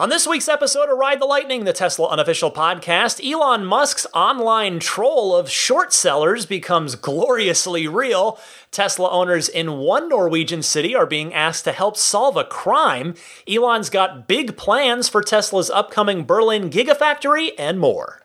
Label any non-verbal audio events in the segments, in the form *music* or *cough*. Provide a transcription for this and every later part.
On this week's episode of Ride the Lightning, the Tesla unofficial podcast, Elon Musk's online troll of short sellers becomes gloriously real. Tesla owners in one Norwegian city are being asked to help solve a crime. Elon's got big plans for Tesla's upcoming Berlin Gigafactory and more.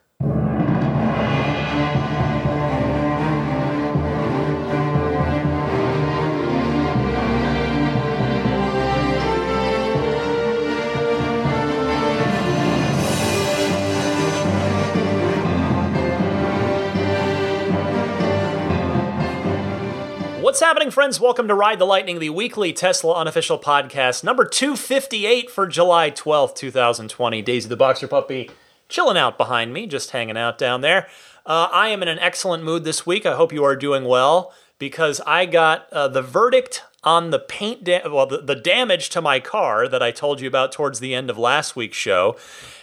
Happening, friends? Welcome to Ride the Lightning, the weekly Tesla unofficial podcast, number 258 for July 12th, 2020. Daisy the Boxer Puppy chilling out behind me, just hanging out down there. Uh, I am in an excellent mood this week. I hope you are doing well because I got uh, the verdict on the paint, da- well, the, the damage to my car that I told you about towards the end of last week's show.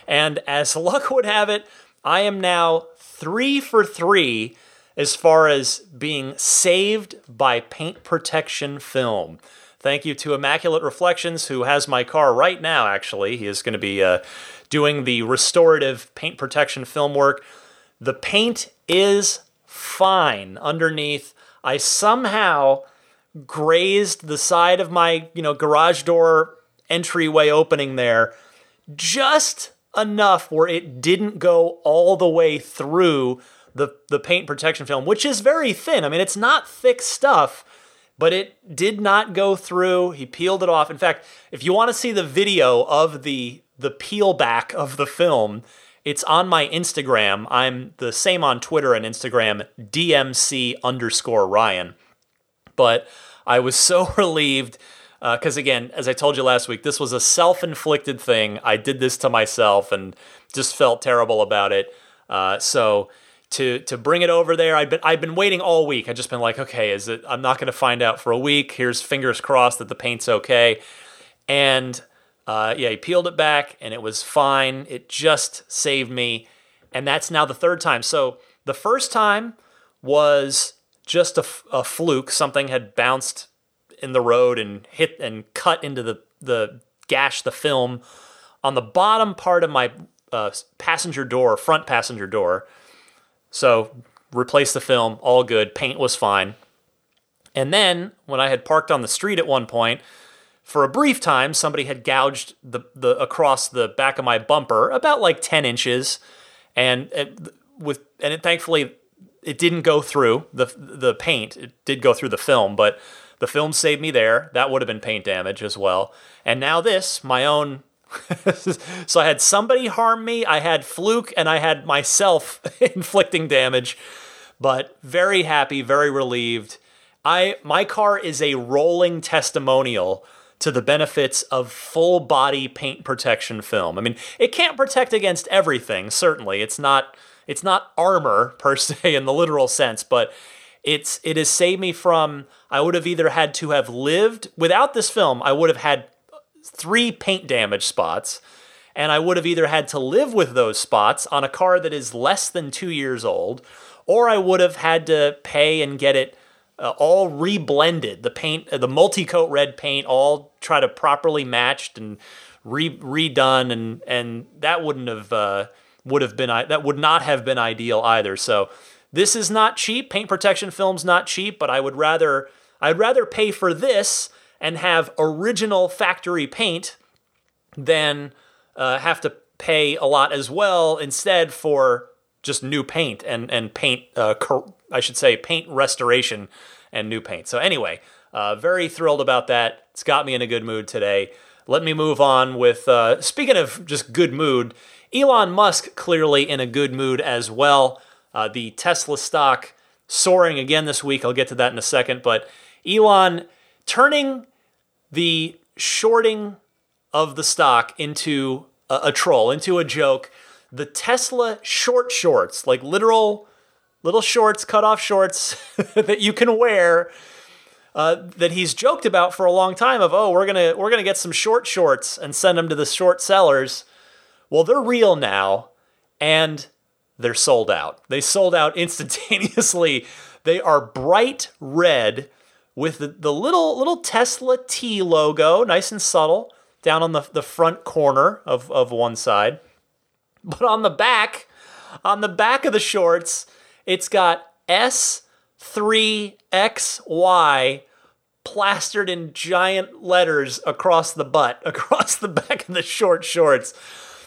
And as *laughs* luck would have it, I am now three for three as far as being saved by paint protection film. Thank you to Immaculate Reflections, who has my car right now, actually. He is going to be uh, doing the restorative paint protection film work. The paint is fine underneath. I somehow grazed the side of my, you know, garage door entryway opening there just enough where it didn't go all the way through the the paint protection film, which is very thin. I mean, it's not thick stuff, but it did not go through. He peeled it off. In fact, if you want to see the video of the the peel back of the film, it's on my Instagram. I'm the same on Twitter and Instagram, DMC underscore Ryan. But I was so *laughs* relieved because, uh, again, as I told you last week, this was a self inflicted thing. I did this to myself and just felt terrible about it. Uh, so to to bring it over there. I've been I've been waiting all week. I've just been like, okay, is it? I'm not going to find out for a week. Here's fingers crossed that the paint's okay. And uh, yeah, he peeled it back, and it was fine. It just saved me, and that's now the third time. So the first time was just a, a fluke. Something had bounced in the road and hit and cut into the the gash the film on the bottom part of my uh, passenger door, front passenger door. So replaced the film, all good. Paint was fine. And then when I had parked on the street at one point, for a brief time, somebody had gouged the, the across the back of my bumper about like 10 inches, and it, with and it, thankfully it didn't go through the the paint. It did go through the film, but the film saved me there. That would have been paint damage as well. And now this, my own *laughs* so I had somebody harm me, I had fluke, and I had myself *laughs* inflicting damage. But very happy, very relieved. I my car is a rolling testimonial to the benefits of full body paint protection film. I mean, it can't protect against everything, certainly. It's not it's not armor *laughs* per se in the literal sense, but it's it has saved me from I would have either had to have lived without this film, I would have had three paint damage spots, and I would have either had to live with those spots on a car that is less than two years old, or I would have had to pay and get it uh, all reblended. The paint, uh, the multi-coat red paint, all try to properly matched and re- redone, and and that wouldn't have uh, would have been that would not have been ideal either. So this is not cheap. Paint protection film's not cheap, but I would rather I'd rather pay for this and have original factory paint than uh, have to pay a lot as well instead for just new paint and and paint uh, cor- I should say paint restoration and new paint. So anyway, uh, very thrilled about that. It's got me in a good mood today. Let me move on with uh, speaking of just good mood. Elon Musk clearly in a good mood as well. Uh, the Tesla stock soaring again this week. I'll get to that in a second, but Elon turning the shorting of the stock into a, a troll, into a joke. The Tesla short shorts, like literal little shorts, cut off shorts *laughs* that you can wear. Uh, that he's joked about for a long time of oh we're gonna we're gonna get some short shorts and send them to the short sellers well they're real now and they're sold out they sold out *laughs* instantaneously they are bright red with the, the little little Tesla T logo, nice and subtle, down on the, the front corner of, of one side. But on the back, on the back of the shorts, it's got S3XY plastered in giant letters across the butt, *laughs* across the back of the short shorts.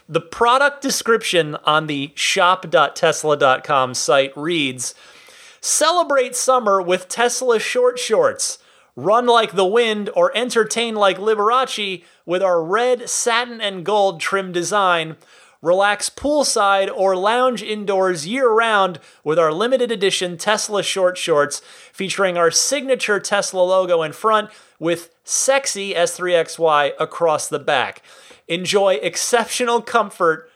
The product description on the shop.tesla.com site reads Celebrate summer with Tesla short shorts. Run like the wind or entertain like Liberace with our red satin and gold trim design. Relax poolside or lounge indoors year round with our limited edition Tesla short shorts featuring our signature Tesla logo in front with sexy S3XY across the back. Enjoy exceptional comfort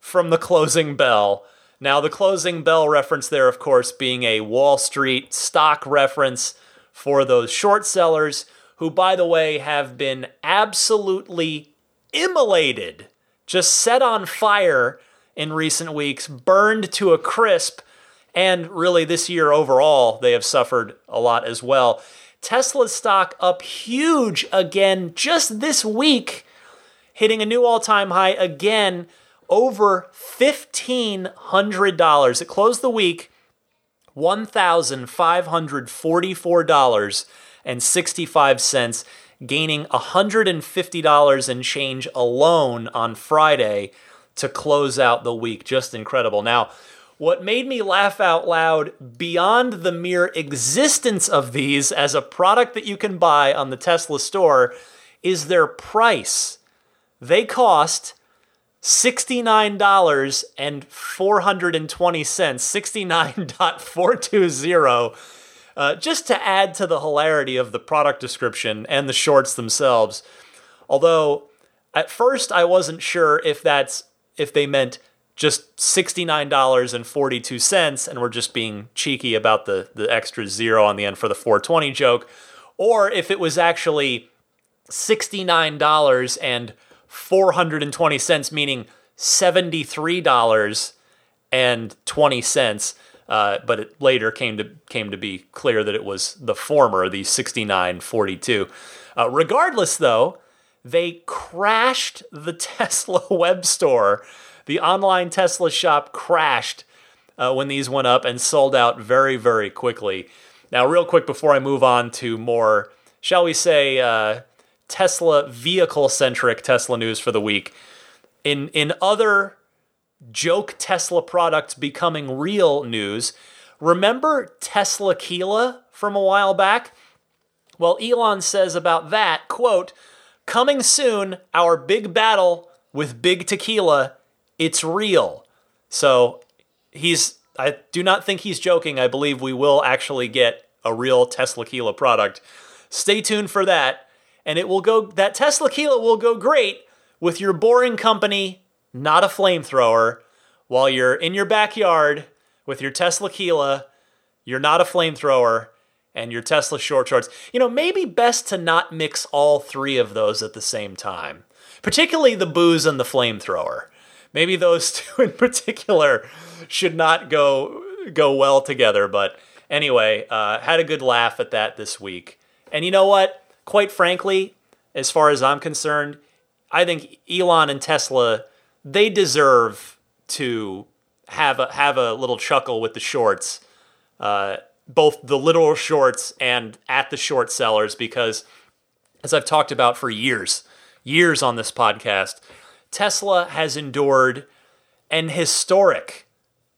from the closing bell. Now, the closing bell reference there, of course, being a Wall Street stock reference for those short sellers who, by the way, have been absolutely immolated, just set on fire in recent weeks, burned to a crisp, and really this year overall, they have suffered a lot as well. Tesla stock up huge again just this week, hitting a new all time high again over $1,500. It closed the week $1,544.65, gaining $150 and change alone on Friday to close out the week. Just incredible. Now, what made me laugh out loud beyond the mere existence of these as a product that you can buy on the Tesla store is their price. They cost $69 and 420 cents, 69.420. Uh, just to add to the hilarity of the product description and the shorts themselves. Although at first I wasn't sure if that's if they meant just $69.42 and we're just being cheeky about the, the extra zero on the end for the 420 joke, or if it was actually $69 and 420 cents, meaning $73.20. Uh, but it later came to came to be clear that it was the former, the 6942. Uh, regardless, though, they crashed the *laughs* Tesla web store. The online Tesla shop crashed uh, when these went up and sold out very, very quickly. Now, real quick before I move on to more, shall we say, uh, Tesla vehicle centric Tesla news for the week. In in other joke Tesla products becoming real news, remember Teslaquila from a while back? Well, Elon says about that, quote, coming soon, our big battle with big tequila, it's real. So he's I do not think he's joking. I believe we will actually get a real Teslaquila product. Stay tuned for that and it will go that Tesla Teslaquila will go great with your boring company, not a flamethrower, while you're in your backyard with your Teslaquila, you're not a flamethrower, and your Tesla short shorts. You know, maybe best to not mix all three of those at the same time, particularly the booze and the flamethrower. Maybe those *laughs* two in particular should not go go well together. But anyway, uh, had a good laugh at that this week. And you know what? Quite frankly, as far as I'm concerned, I think Elon and Tesla they deserve to have a have a little chuckle with the shorts, uh, both the literal shorts and at the short sellers, because as I've talked about for years, years on this podcast, Tesla has endured an historic,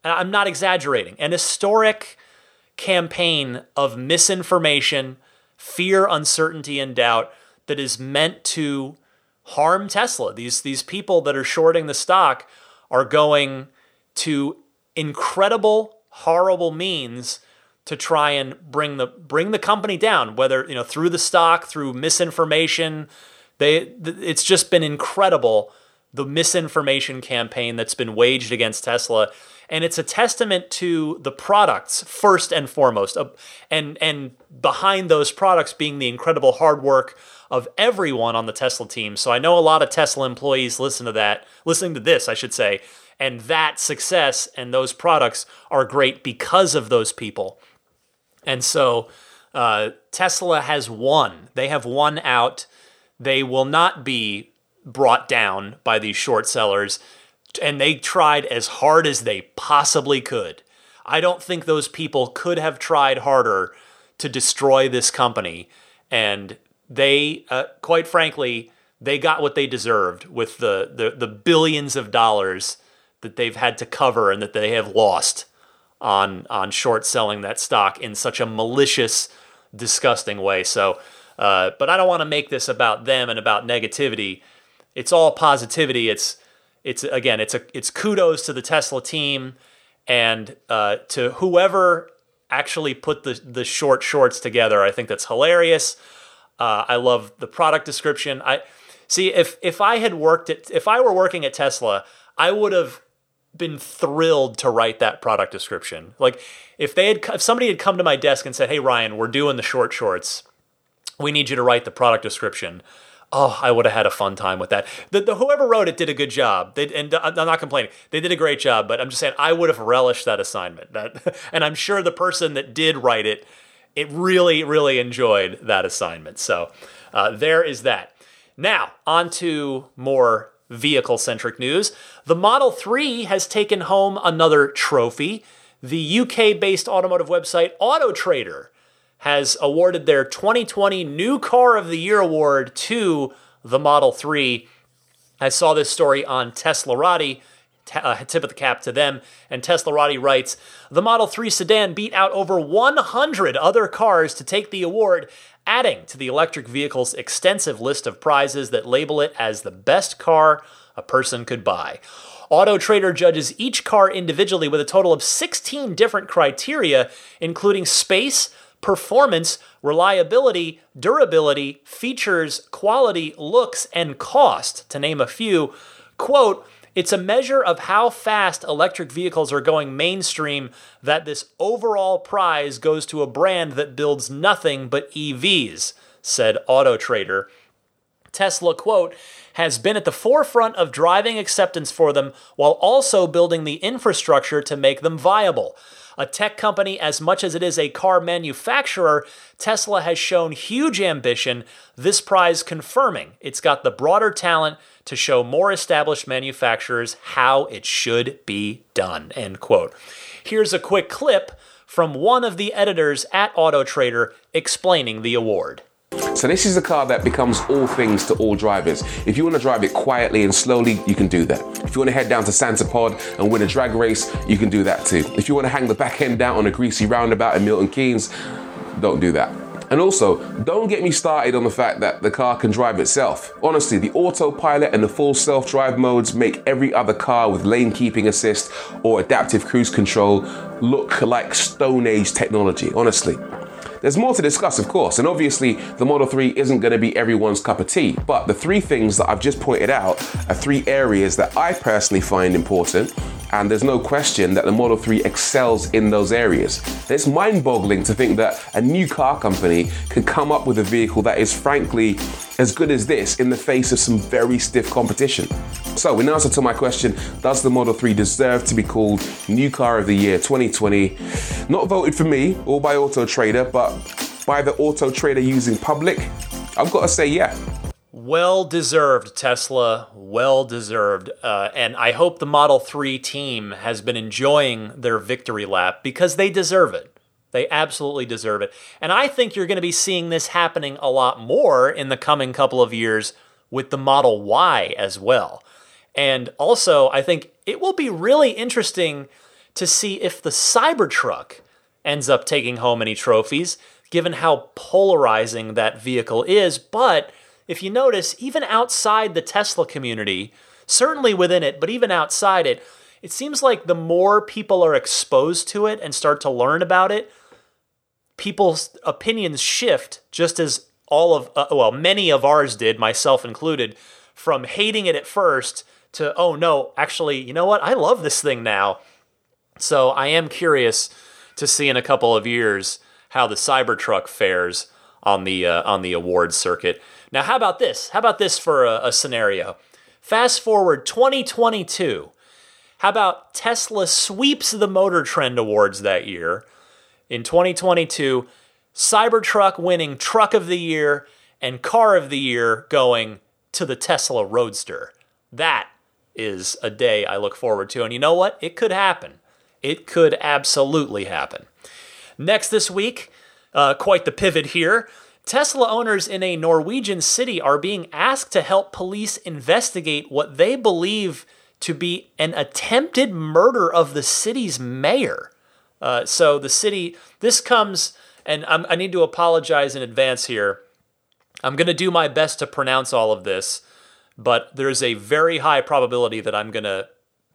I'm not exaggerating, an historic campaign of misinformation fear, uncertainty, and doubt that is meant to harm Tesla. These these people that are shorting the stock are going to incredible, horrible means to try and bring the bring the company down. Whether you know through the stock, through misinformation, they it's just been incredible the misinformation campaign that's been waged against Tesla and it's a testament to the products first and foremost and and behind those products being the incredible hard work of everyone on the Tesla team. So I know a lot of Tesla employees listen to that listening to this I should say. And that success and those products are great because of those people. And so uh, Tesla has won. They have won out. They will not be brought down by these short sellers, and they tried as hard as they possibly could. I don't think those people could have tried harder to destroy this company, and they, uh, quite frankly, they got what they deserved with the, the the billions of dollars that they've had to cover and that they have lost on on short selling that stock in such a malicious, disgusting way. So, uh, but I don't want to make this about them and about negativity. It's all positivity. It's it's again, it's a it's kudos to the Tesla team and uh, to whoever actually put the the short shorts together. I think that's hilarious. Uh, I love the product description. I See, if if I had worked at if I were working at Tesla, I would have been thrilled to write that product description. Like if they had if somebody had come to my desk and said, "Hey Ryan, we're doing the short shorts. We need you to write the product description." Oh, I would have had a fun time with that. The, the whoever wrote it did a good job. They, and I'm not complaining. They did a great job, but I'm just saying I would have relished that assignment. That, *laughs* and I'm sure the person that did write it, it really, really enjoyed that assignment. So uh, there is that. Now, on to more vehicle centric news. The Model 3 has taken home another trophy. The UK based automotive website AutoTrader has awarded their 2020 New Car of the Year award to the Model 3. I saw this story on Teslarati. Uh, tip of the cap to them. And Tesla Teslarati writes The Model 3 sedan beat out over 100 other cars to take the award adding to the electric vehicle's extensive list of prizes that label it as the best car a person could buy. Auto Trader judges each car individually with a total of 16 different criteria, including space, performance, reliability, durability, features, quality, looks, and cost, to name a few. Quote, it's a measure of how fast electric vehicles are going mainstream that this overall prize goes to a brand that builds nothing but EVs, said AutoTrader. Tesla, quote, has been at the forefront of driving acceptance for them while also building the infrastructure to make them viable. A tech company as much as it is a car manufacturer, Tesla has shown huge ambition, this prize confirming it's got the broader talent to show more established manufacturers how it should be done. End quote. Here's a quick clip from one of the editors at AutoTrader explaining the award. So this is a car that becomes all things to all drivers. If you want to drive it quietly and slowly, you can do that. If you want to head down to Santa Pod and win a drag race, you can do that too. If you want to hang the back end down on a greasy roundabout in Milton Keynes, don't do that. And also, don't get me started on the fact that the car can drive itself. Honestly, the autopilot and the full self drive modes make every other car with lane keeping assist or adaptive cruise control look like Stone Age technology, honestly. There's more to discuss, of course, and obviously the Model 3 isn't going to be everyone's cup of tea, but the three things that I've just pointed out are three areas that I personally find important and there's no question that the Model 3 excels in those areas. It's mind boggling to think that a new car company can come up with a vehicle that is frankly as good as this in the face of some very stiff competition. So, in answer to my question, does the Model 3 deserve to be called New Car of the Year 2020? Not voted for me or by Auto Trader, but by the Auto Trader using public? I've got to say, yeah. Well deserved, Tesla. Well deserved. Uh, and I hope the Model 3 team has been enjoying their victory lap because they deserve it. They absolutely deserve it. And I think you're going to be seeing this happening a lot more in the coming couple of years with the Model Y as well. And also, I think it will be really interesting to see if the Cybertruck ends up taking home any trophies, given how polarizing that vehicle is. But if you notice, even outside the Tesla community, certainly within it, but even outside it, it seems like the more people are exposed to it and start to learn about it, people's opinions shift just as all of, uh, well, many of ours did, myself included, from hating it at first to, oh no, actually, you know what? I love this thing now. So I am curious to see in a couple of years how the Cybertruck fares on the uh, on the awards circuit. Now, how about this? How about this for a, a scenario? Fast forward 2022. How about Tesla sweeps the Motor Trend Awards that year? In 2022, Cybertruck winning Truck of the Year and Car of the Year going to the Tesla Roadster. That is a day I look forward to. And you know what? It could happen. It could absolutely happen. Next this week, uh, quite the pivot here. Tesla owners in a Norwegian city are being asked to help police investigate what they believe to be an attempted murder of the city's mayor. Uh, so the city, this comes, and I'm, i need to apologize in advance here. I'm going to do my best to pronounce all of this, but there's a very high probability that I'm going to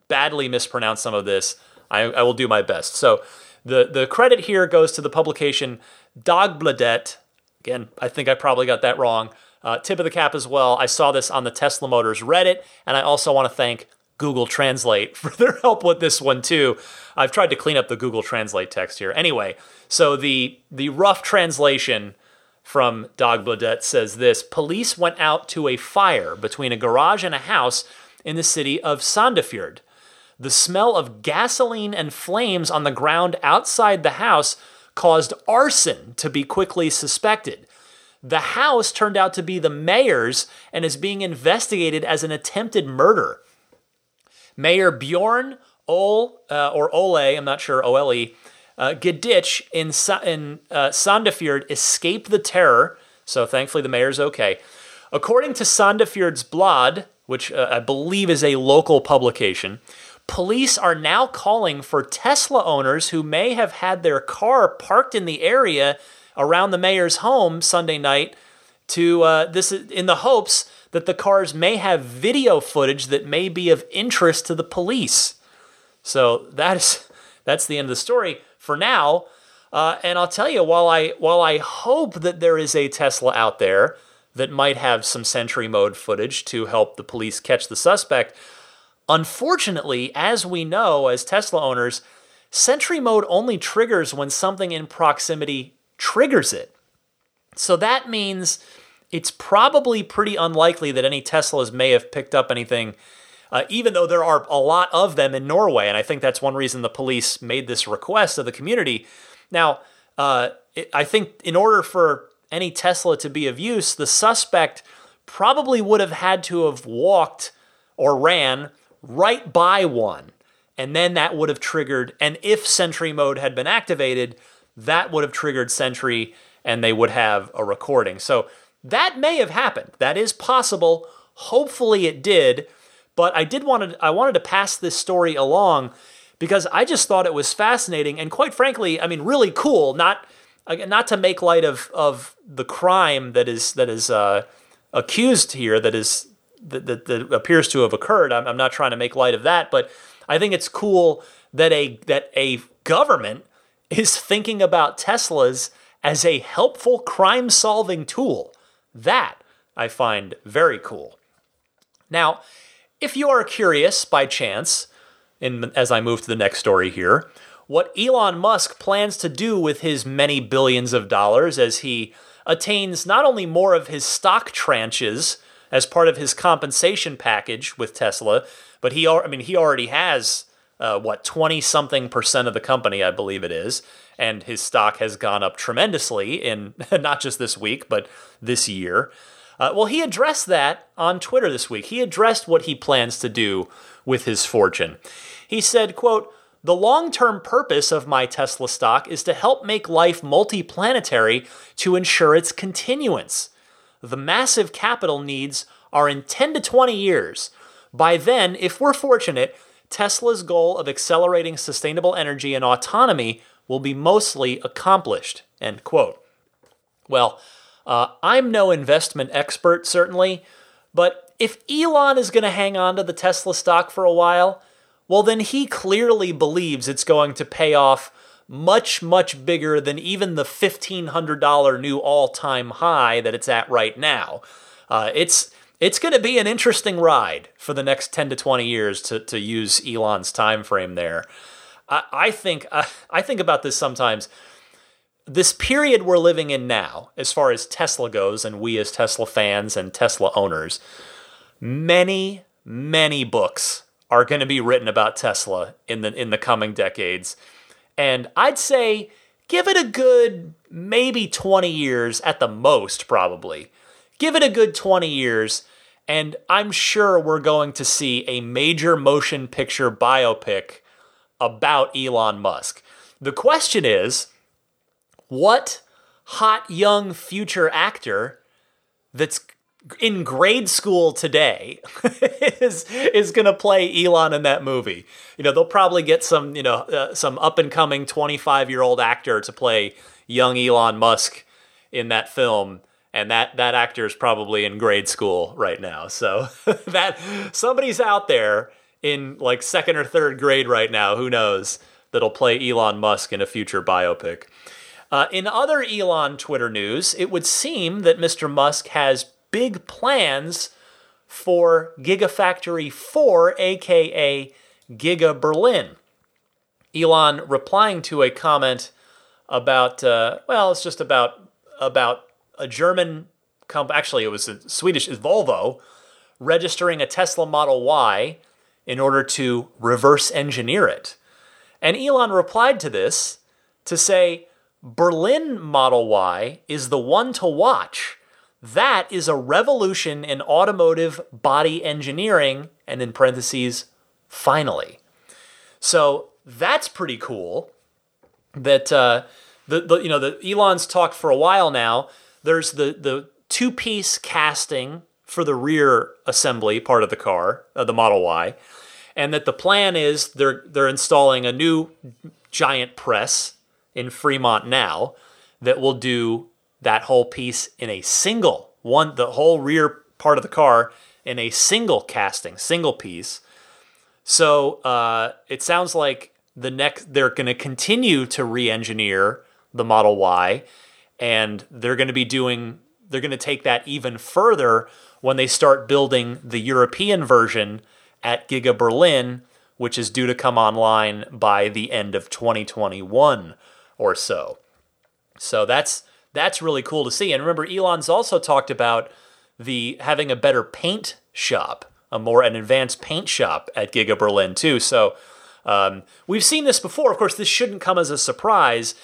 badly mispronounce some of this. I, I, will do my best. So the, the credit here goes to the publication Dagbladet. Again, I think I probably got that wrong. Uh, tip of the cap as well. I saw this on the Tesla Motors Reddit, and I also want to thank Google Translate *laughs* for their help with this one too. I've tried to clean up the Google Translate text here. Anyway, so the the rough translation from Dagbladet says this: Police went out to a fire between a garage and a house in the city of Sandefjord. The smell of gasoline and flames on the ground outside the house caused arson to be quickly suspected. The house turned out to be the mayor's and is being investigated as an attempted murder. Mayor Bjorn Ole, uh, or Ole, I'm not sure, OLE, uh, Gedich in, in uh, Sandefjord escaped the terror, so thankfully the mayor's okay. According to Sandefjord's Blad, which uh, I believe is a local publication, police are now calling for Tesla owners who may have had their car parked in the area around the mayor's home Sunday night to uh, this in the hopes that the cars may have video footage that may be of interest to the police. So that is *laughs* that's the end of the story for now. Uh, and I'll tell you, while I while I hope that there is a Tesla out there that might have some Sentry mode footage to help the police catch the suspect, unfortunately, as we know as Tesla owners, Sentry mode only triggers when something in proximity triggers it. So that means it's probably pretty unlikely that any Teslas may have picked up anything, uh, even though there are a lot of them in Norway. And I think that's one reason the police made this request of the community. Now, uh, it, I think in order for any Tesla to be of use, the suspect probably would have had to have walked or ran right by one. And then that would have triggered, and if Sentry mode had been activated, that would have triggered Sentry and they would have a recording. So that may have happened. That is possible. Hopefully it did. But I did want to I wanted to pass this story along because I just thought it was fascinating and quite frankly, I mean really cool, not not to make light of of the crime that is that is uh, accused here that is that, that, that, appears to have occurred. I'm, I'm not trying to make light of that, but I think it's cool that a that a government is thinking about Teslas as a helpful crime solving tool. That I find very cool. Now, if you are curious by chance, in, as I move to the next story here, what Elon Musk plans to do with his many billions of dollars as he attains not only more of his stock tranches as part of his compensation package with Tesla, but he, I mean, he already has uh, what 20 something percent of the company, I believe it is, and his stock has gone up tremendously in *laughs* not just this week, but this year. Uh, well, he addressed that on Twitter this week. He addressed what he plans to do with his fortune. He said, quote, the long term purpose of my Tesla stock is to help make life multiplanetary to ensure its continuance. The massive capital needs are in 10 to 20 years. By then, if we're fortunate, Tesla's goal of accelerating sustainable energy and autonomy will be mostly accomplished. End quote. Well, uh, I'm no investment expert, certainly, but if Elon is going to hang on to the Tesla stock for a while, well, then he clearly believes it's going to pay off much, much bigger than even the $1,500 new all time high that it's at right now. Uh, it's it's going to be an interesting ride for the next 10 to 20 years to, to use Elon's time frame there. I, I think uh, I think about this sometimes. This period we're living in now, as far as Tesla goes, and we as Tesla fans and Tesla owners, many, many books are going to be written about Tesla in the in the coming decades. And I'd say give it a good maybe 20 years at the most probably. Give it a good 20 years And I'm sure we're going to see a major motion picture biopic about Elon Musk. The question is what hot young future actor that's in grade school today *laughs* is is going to play Elon in that movie. You know, they'll probably get some, you know, uh, some up and coming 25-year-old actor to play young Elon Musk in that film and that that actor is probably in grade school right now. So *laughs* that somebody's out there in like second or third grade right now, who knows, that'll play Elon Musk in a future biopic. Uh, in other Elon Twitter news, it would seem that Mr. Musk has big plans for Gigafactory 4, aka Giga Berlin. Elon replying to a comment about, uh, well, it's just about about a German company, actually, it was a Swedish, Volvo, registering a Tesla Model Y in order to reverse engineer it. And Elon replied to this to say, Berlin Model Y is the one to watch. That is a revolution in automotive body engineering, and in parentheses, finally. So that's pretty cool. That uh, the, the you know the Elon's talked for a while now. There's the the two piece casting for the rear assembly part of the car, uh, the Model Y, and that the plan is they're they're installing a new giant press in Fremont now that will do that whole piece in a single one, the whole rear part of the car in a single casting, single piece. So uh, it sounds like the next they're going to continue to re-engineer the Model Y, and they're going to be doing they're going to take that even further when they start building the European version at Giga Berlin, which is due to come online by the end of 2021 or so. So that's that's really cool to see. And remember, Elon's also talked about the having a better paint shop, a more an advanced paint shop at Giga Berlin too. So um, we've seen this before. Of course, this shouldn't come as a surprise.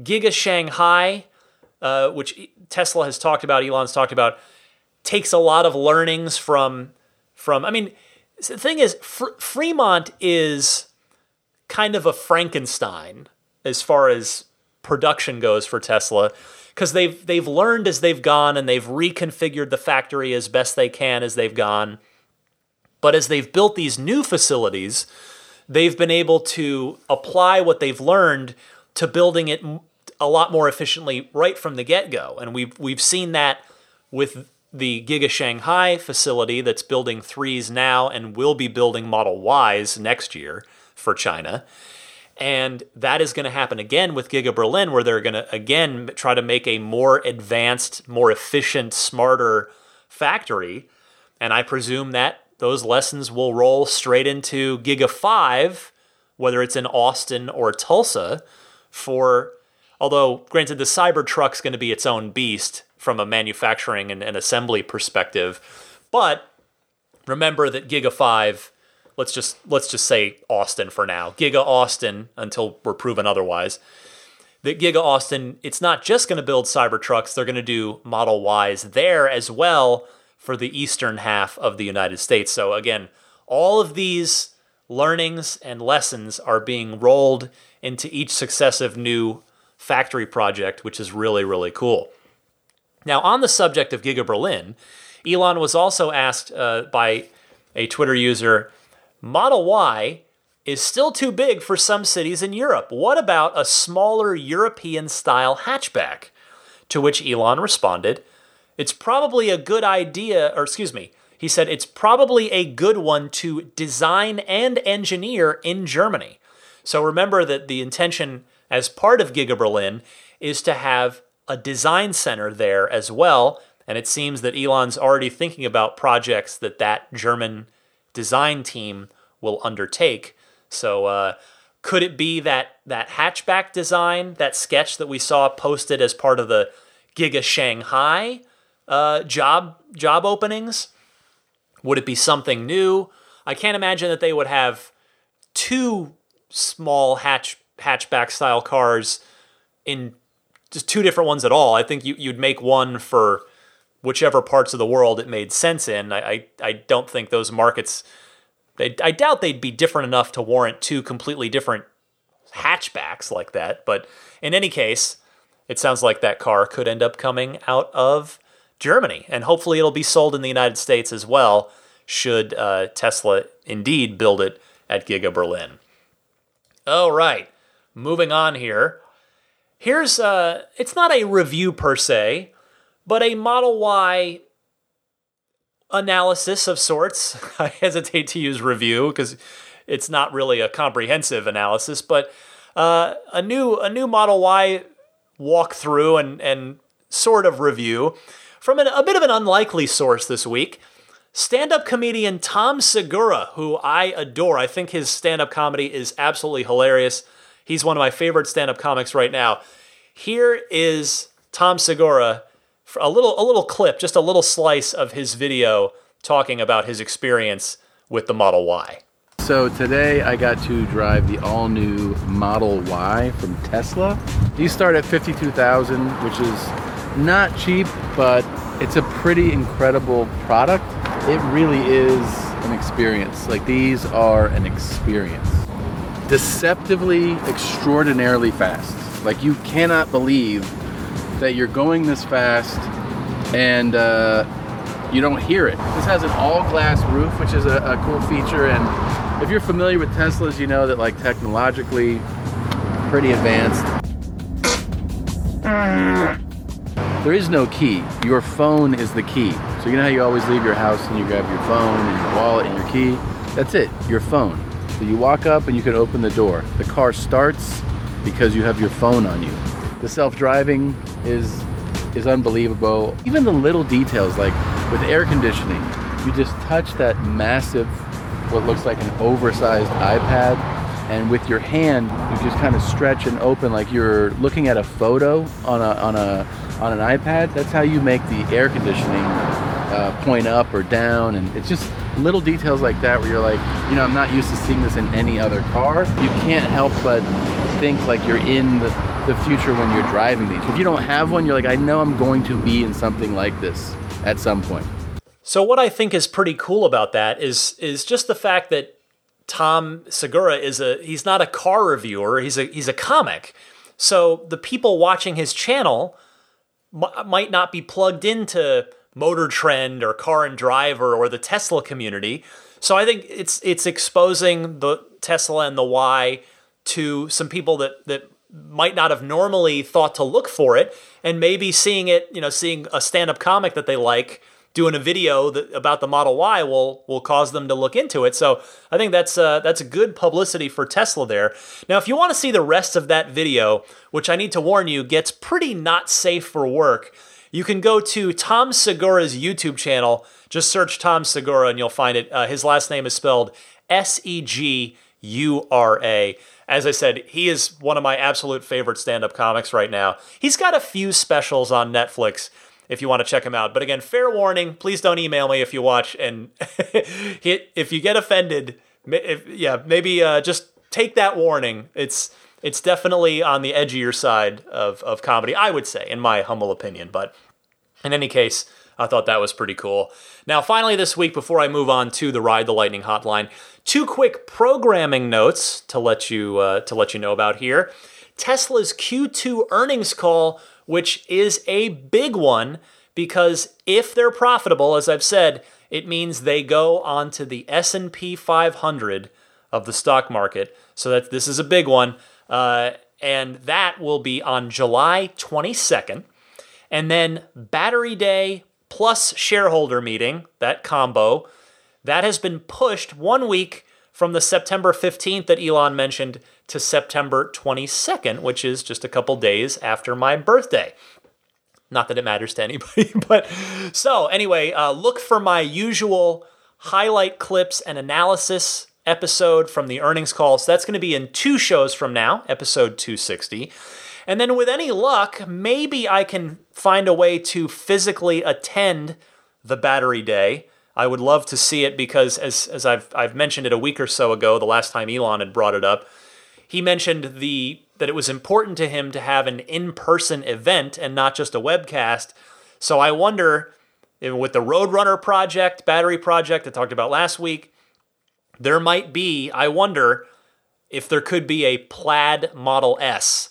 Giga Shanghai, uh, which Tesla has talked about, Elon's talked about, takes a lot of learnings from from. I mean, the thing is, Fr- Fremont is kind of a Frankenstein as far as production goes for Tesla because they've they've learned as they've gone and they've reconfigured the factory as best they can as they've gone. But as they've built these new facilities, they've been able to apply what they've learned to building it a lot more efficiently right from the get-go. And we've we've seen that with the Giga Shanghai facility that's building threes now and will be building Model Ys next year for China. And that is going to happen again with Giga Berlin, where they're going to again try to make a more advanced, more efficient, smarter factory. And I presume that those lessons will roll straight into Giga 5, whether it's in Austin or Tulsa, for although granted the Cybertruck's going to be its own beast from a manufacturing and, and assembly perspective. But remember that Giga 5 let's just let's just say Austin for now. Giga Austin until we're proven otherwise. That Giga Austin, it's not just going to build Cybertrucks, they're going to do Model Ys there as well for the eastern half of the United States. So again, all of these learnings and lessons are being rolled into each successive new factory project, which is really really cool. Now, on the subject of Giga Berlin, Elon was also asked uh, by a Twitter user Model Y is still too big for some cities in Europe. What about a smaller European style hatchback? To which Elon responded, It's probably a good idea, or excuse me, he said, It's probably a good one to design and engineer in Germany. So remember that the intention as part of Giga Berlin is to have a design center there as well. And it seems that Elon's already thinking about projects that that German design team will undertake. So, uh, could it be that that hatchback design, that sketch that we saw posted as part of the Giga Shanghai uh, job job openings? Would it be something new? I can't imagine that they would have two small hatch hatchback style cars in just two different ones at all. I think you, you'd make one for whichever parts of the world it made sense in. I, I, I don't think those markets, I, I doubt they'd be different enough to warrant two completely different hatchbacks like that. But in any case, it sounds like that car could end up coming out of Germany, and hopefully it'll be sold in the United States as well. Should uh, Tesla indeed build it at Giga Berlin? All right, moving on here. Here's uh, it's not a review per se, but a Model Y analysis of sorts. *laughs* I hesitate to use review because it's not really a comprehensive analysis, but uh, a new a new Model Y walkthrough and and sort of review from an, a bit of an unlikely source this week. Stand-up comedian Tom Segura, who I adore. I think his stand-up comedy is absolutely hilarious. He's one of my favorite stand-up comics right now. Here is Tom Segura, a little a little clip, just a little slice of his video talking about his experience with the Model Y. So today I got to drive the all-new Model Y from Tesla. These start at 52,000, which is not cheap, but it's a pretty incredible product. It really is an experience. Like these are an experience. Deceptively, extraordinarily fast. Like you cannot believe that you're going this fast and uh, you don't hear it. This has an all-glass roof, which is a, a cool feature, and if you're familiar with Teslas, you know that like technologically pretty advanced. There is no key. Your phone is the key. So you know how you always leave your house and you grab your phone and your wallet and your key? That's it, your phone. So you walk up and you can open the door. The car starts because you have your phone on you. The self-driving is is unbelievable. Even the little details like with air conditioning, you just touch that massive what looks like an oversized iPad. And with your hand, you just kind of stretch and open like you're looking at a photo on a, on a, on an iPad. That's how you make the air conditioning uh, point up or down. And it's just little details like that where you're like, you know, I'm not used to seeing this in any other car. You can't help but think like you're in the, the future when you're driving these. If you don't have one, you're like, I know I'm going to be in something like this at some point. So what I think is pretty cool about that is is just the fact that Tom Segura is a he's not a car reviewer, he's a he's a comic. So the people watching his channel m- might not be plugged into Motor Trend or Car and Driver or the Tesla community. So I think it's it's exposing the Tesla and the Y to some people that that might not have normally thought to look for it and maybe seeing it, you know, seeing a stand-up comic that they like doing a video that, about the Model Y will will cause them to look into it. So I think that's uh, that's a good publicity for Tesla there. Now, if you want to see the rest of that video, which I need to warn you gets pretty not safe for work, you can go to Tom Segura's YouTube channel. Just search Tom Segura and you'll find it. Uh, his last name is spelled S E G U R A. As I said, he is one of my absolute favorite stand up comics right now. He's got a few specials on Netflix if you want to check him out. But again, fair warning, please don't email me if you watch and *laughs* if you get offended, if, yeah, maybe uh, just take that warning. It's it's definitely on the edgier side of, of comedy, I would say, in my humble opinion. But in any case, I thought that was pretty cool. Now, finally, this week, before I move on to the Ride the Lightning hotline, two quick programming notes to let you uh, to let you know about here. Tesla's Q2 earnings call which is a big one because if they're profitable, as I've said, it means they go onto the S&P 500 of the stock market. So that this is a big one, uh, and that will be on July 22nd, and then Battery Day plus shareholder meeting, that combo, that has been pushed one week from the September 15th that Elon mentioned to September 22nd, which is just a couple days after my birthday. Not that it matters to anybody, *laughs* but so anyway, uh, look for my usual highlight clips and analysis episode from the earnings call. So that's going to be in two shows from now, episode 260. And then, with any luck, maybe I can find a way to physically attend the battery day. I would love to see it because, as, as I've, I've mentioned it a week or so ago, the last time Elon had brought it up, he mentioned the that it was important to him to have an in-person event and not just a webcast. So I wonder with the Roadrunner project, battery project I talked about last week, there might be, I wonder if there could be a plaid Model S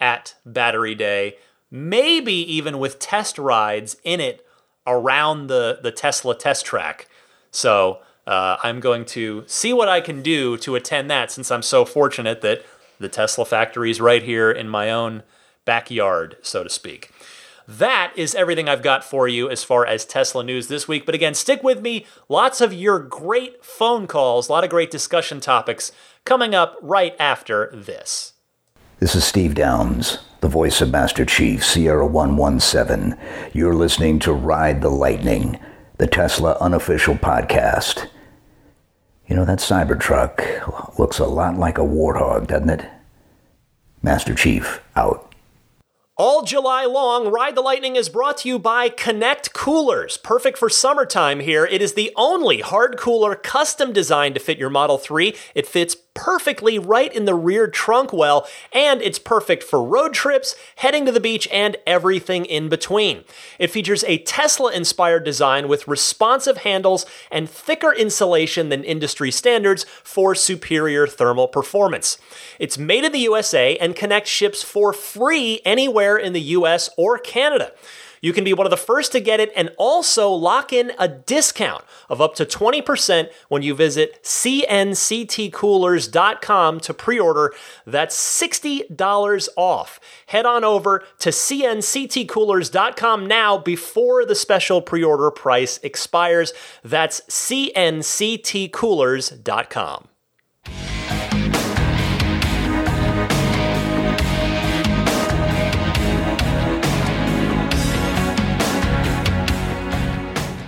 at Battery Day, maybe even with test rides in it around the, the Tesla test track. So uh, I'm going to see what I can do to attend that since I'm so fortunate that the Tesla factory is right here in my own backyard, so to speak. That is everything I've got for you as far as Tesla news this week. But again, stick with me. Lots of your great phone calls, a lot of great discussion topics coming up right after this. This is Steve Downes, the voice of Master Chief, Sierra 117. You're listening to Ride the Lightning, the Tesla unofficial podcast. You know, that Cybertruck looks a lot like a warthog, doesn't it? Master Chief, out. All July long, Ride the Lightning is brought to you by Connect Coolers. Perfect for summertime here. It is the only hard cooler custom designed to fit your Model 3. It fits perfectly right in the rear trunk well, and it's perfect for road trips, heading to the beach, and everything in between. It features a Tesla inspired design with responsive handles and thicker insulation than industry standards for superior thermal performance. It's made in the USA and Connect ships for free anywhere in the US or Canada. You can be one of the first to get it and also lock in a discount of up to 20% when you visit cnctcoolers.com to pre order. That's $60 off. Head on over to cnctcoolers.com now before the special pre order price expires. That's cnctcoolers.com.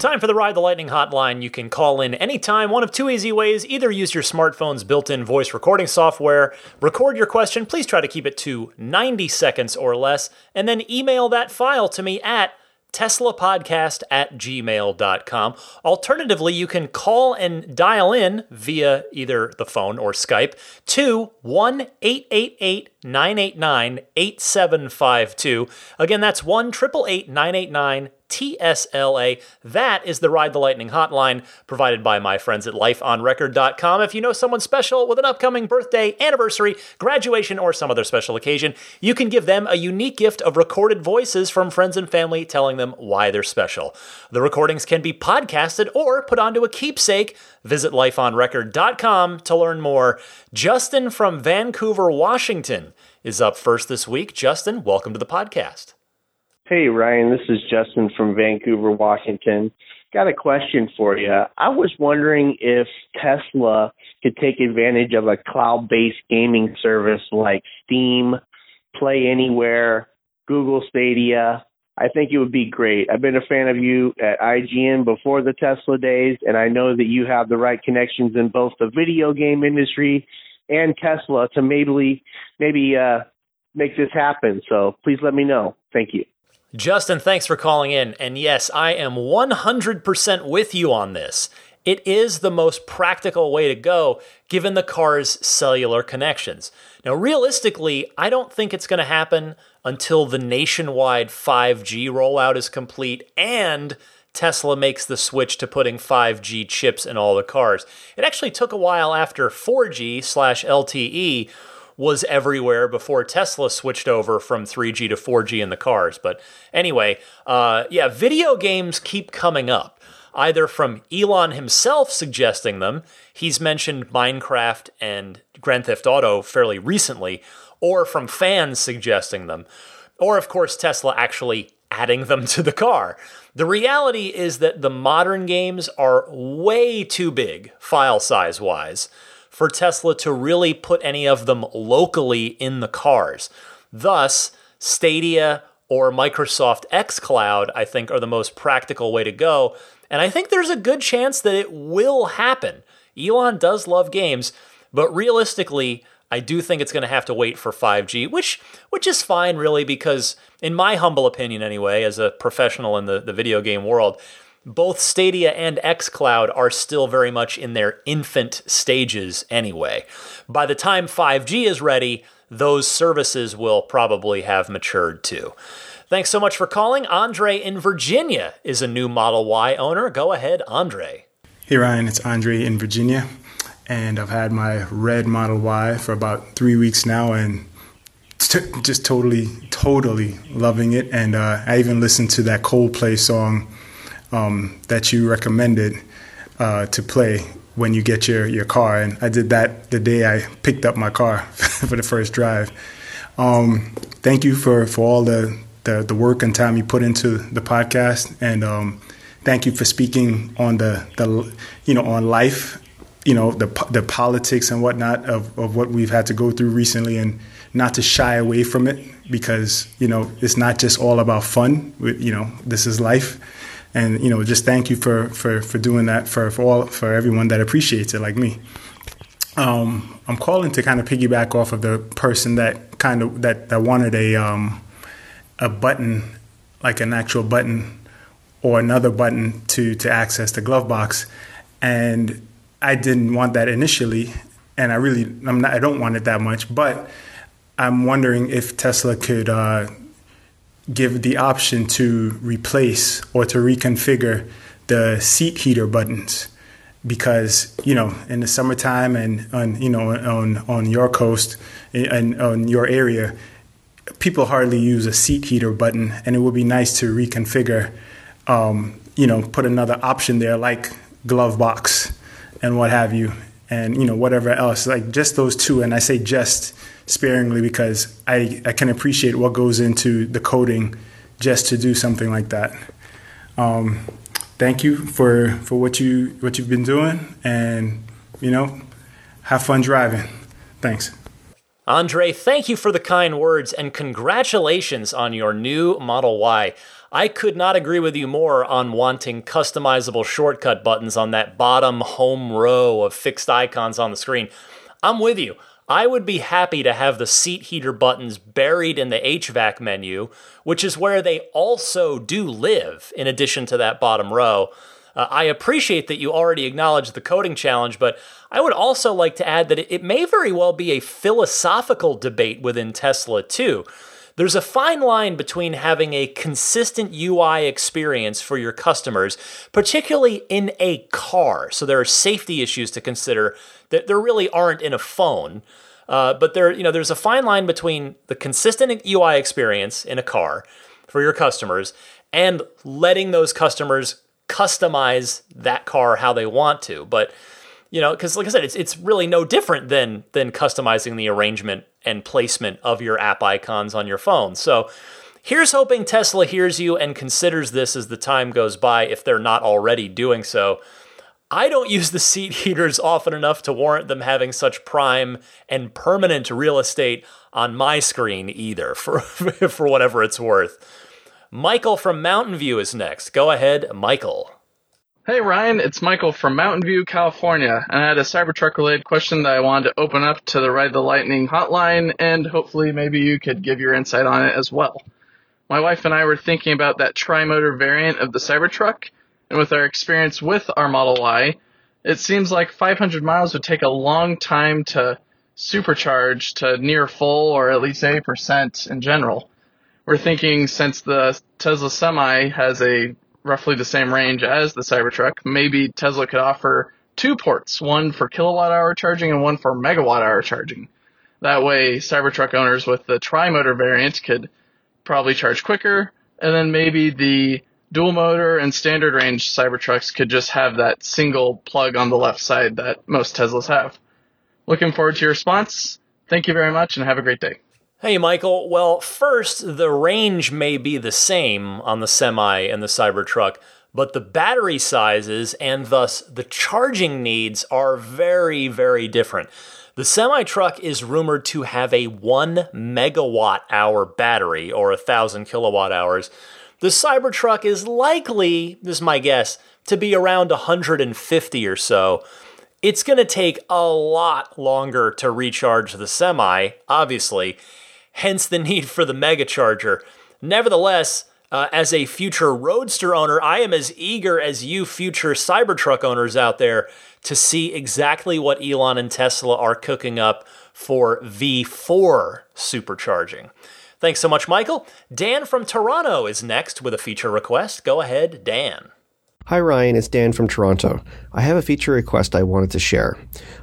Time for the Ride the Lightning hotline. You can call in anytime. One of two easy ways. Either use your smartphone's built in voice recording software, record your question. Please try to keep it to 90 seconds or less, and then email that file to me at teslapodcast at gmail.com. Alternatively, you can call and dial in via either the phone or Skype to 1 888 989 8752. Again, that's 1 888 989 TSLA. That is the Ride the Lightning hotline provided by my friends at lifeonrecord.com. If you know someone special with an upcoming birthday, anniversary, graduation, or some other special occasion, you can give them a unique gift of recorded voices from friends and family telling them why they're special. The recordings can be podcasted or put onto a keepsake. Visit lifeonrecord.com to learn more. Justin from Vancouver, Washington is up first this week. Justin, welcome to the podcast. Hey, Ryan, this is Justin from Vancouver, Washington. Got a question for you. I was wondering if Tesla could take advantage of a cloud based gaming service like Steam, Play Anywhere, Google Stadia. I think it would be great. I've been a fan of you at IGN before the Tesla days, and I know that you have the right connections in both the video game industry and Tesla to maybe maybe uh, make this happen. So please let me know. Thank you. Justin, thanks for calling in. And yes, I am 100% with you on this. It is the most practical way to go given the car's cellular connections. Now, realistically, I don't think it's going to happen until the nationwide 5G rollout is complete and Tesla makes the switch to putting 5G chips in all the cars. It actually took a while after 4G slash LTE was everywhere before Tesla switched over from 3G to 4G in the cars. But anyway, uh, yeah, video games keep coming up, either from Elon himself suggesting them, he's mentioned Minecraft and Grand Theft Auto fairly recently, or from fans suggesting them, or of course, Tesla actually adding them to the car. The reality is that the modern games are way too big, file size wise for Tesla to really put any of them locally in the cars. Thus, Stadia or Microsoft xCloud, I think, are the most practical way to go. And I think there's a good chance that it will happen. Elon does love games, but realistically, I do think it's going to have to wait for 5G, which which is fine really because in my humble opinion anyway, as a professional in the, the video game world, both Stadia and xCloud are still very much in their infant stages anyway. By the time 5G is ready, those services will probably have matured too. Thanks so much for calling. Andre in Virginia is a new Model Y owner. Go ahead, Andre. Hey Ryan, it's Andre in Virginia, and I've had my red Model Y for about three weeks now, and t- just totally, totally loving it. And uh, I even listened to that Coldplay song um, that you recommended uh, to play when you get your, your car, and I did that the day I picked up my car *laughs* for the first drive. Um, thank you for, for all the, the, the work and time you put into the podcast, and um, thank you for speaking on the, the you know on life you know the the politics and whatnot of, of what we've had to go through recently and not to shy away from it because you know it's not just all about fun. You know this is life and you know just thank you for for for doing that for for all for everyone that appreciates it like me. Um, I'm calling to kind of piggyback off of the person that kind of that that wanted a um, a button like an actual button or another button to to access the glove box, and I didn't want that initially, and I really I'm not I don't want it that much, but I'm wondering if Tesla could uh, give the option to replace or to reconfigure the seat heater buttons because you know in the summertime and on you know on on your coast and on your area people hardly use a seat heater button and it would be nice to reconfigure um, you know, put another option there like glove box and what have you, and you know whatever else. Like just those two, and I say just sparingly because I I can appreciate what goes into the coding just to do something like that. Um, thank you for for what you what you've been doing, and you know, have fun driving. Thanks. Andre, thank you for the kind words and congratulations on your new Model Y. I could not agree with you more on wanting customizable shortcut buttons on that bottom home row of fixed icons on the screen. I'm with you. I would be happy to have the seat heater buttons buried in the HVAC menu, which is where they also do live, in addition to that bottom row. Uh, I appreciate that you already acknowledged the coding challenge, but I would also like to add that it, it may very well be a philosophical debate within Tesla, too. There's a fine line between having a consistent UI experience for your customers, particularly in a car. So there are safety issues to consider that there really aren't in a phone. Uh, but there, you know, there's a fine line between the consistent UI experience in a car for your customers and letting those customers customize that car how they want to. But you know, because like I said, it's it's really no different than than customizing the arrangement and placement of your app icons on your phone. So here's hoping Tesla hears you and considers this as the time goes by if they're not already doing so. I don't use the seat heaters often enough to warrant them having such prime and permanent real estate on my screen either, *laughs* for, for whatever it's worth. Michael from Mountain View is next. Go ahead, Michael. Hey Ryan, it's Michael from Mountain View, California, and I had a Cybertruck related question that I wanted to open up to the Ride the Lightning hotline, and hopefully maybe you could give your insight on it as well. My wife and I were thinking about that tri-motor variant of the Cybertruck, and with our experience with our Model Y, it seems like 500 miles would take a long time to supercharge to near full or at least 80% in general. We're thinking since the Tesla Semi has a roughly the same range as the Cybertruck, maybe Tesla could offer two ports, one for kilowatt hour charging and one for megawatt hour charging. That way, Cybertruck owners with the tri-motor variant could probably charge quicker, and then maybe the dual motor and standard range Cybertrucks could just have that single plug on the left side that most Teslas have. Looking forward to your response. Thank you very much and have a great day. Hey, Michael. Well, first, the range may be the same on the Semi and the Cybertruck, but the battery sizes and thus the charging needs are very, very different. The semi truck is rumored to have a 1 megawatt hour battery or 1,000 kilowatt hours. The Cybertruck is likely, this is my guess, to be around 150 or so. It's going to take a lot longer to recharge the semi, obviously, hence the need for the mega charger. Nevertheless, uh, as a future Roadster owner, I am as eager as you future Cybertruck owners out there to see exactly what Elon and Tesla are cooking up for V4 supercharging. Thanks so much, Michael. Dan from Toronto is next with a feature request. Go ahead, Dan. Hi Ryan, it's Dan from Toronto. I have a feature request I wanted to share.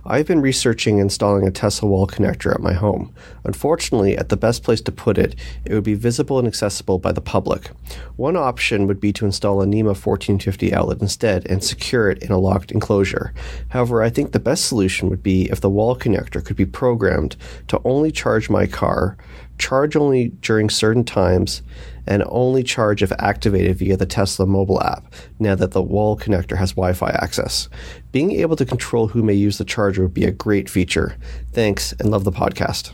I've been researching installing a Tesla wall connector at my home. Unfortunately, at the best place to put it, it would be visible and accessible by the public. One option would be to install a NEMA 1450 outlet instead and secure it in a locked enclosure. However, I think the best solution would be if the wall connector could be programmed to only charge my car, charge only during certain times, and only charge if activated via the Tesla mobile app now that the wall connector has Wi Fi access. Being able to control who may use the charger would be a great feature. Thanks and love the podcast.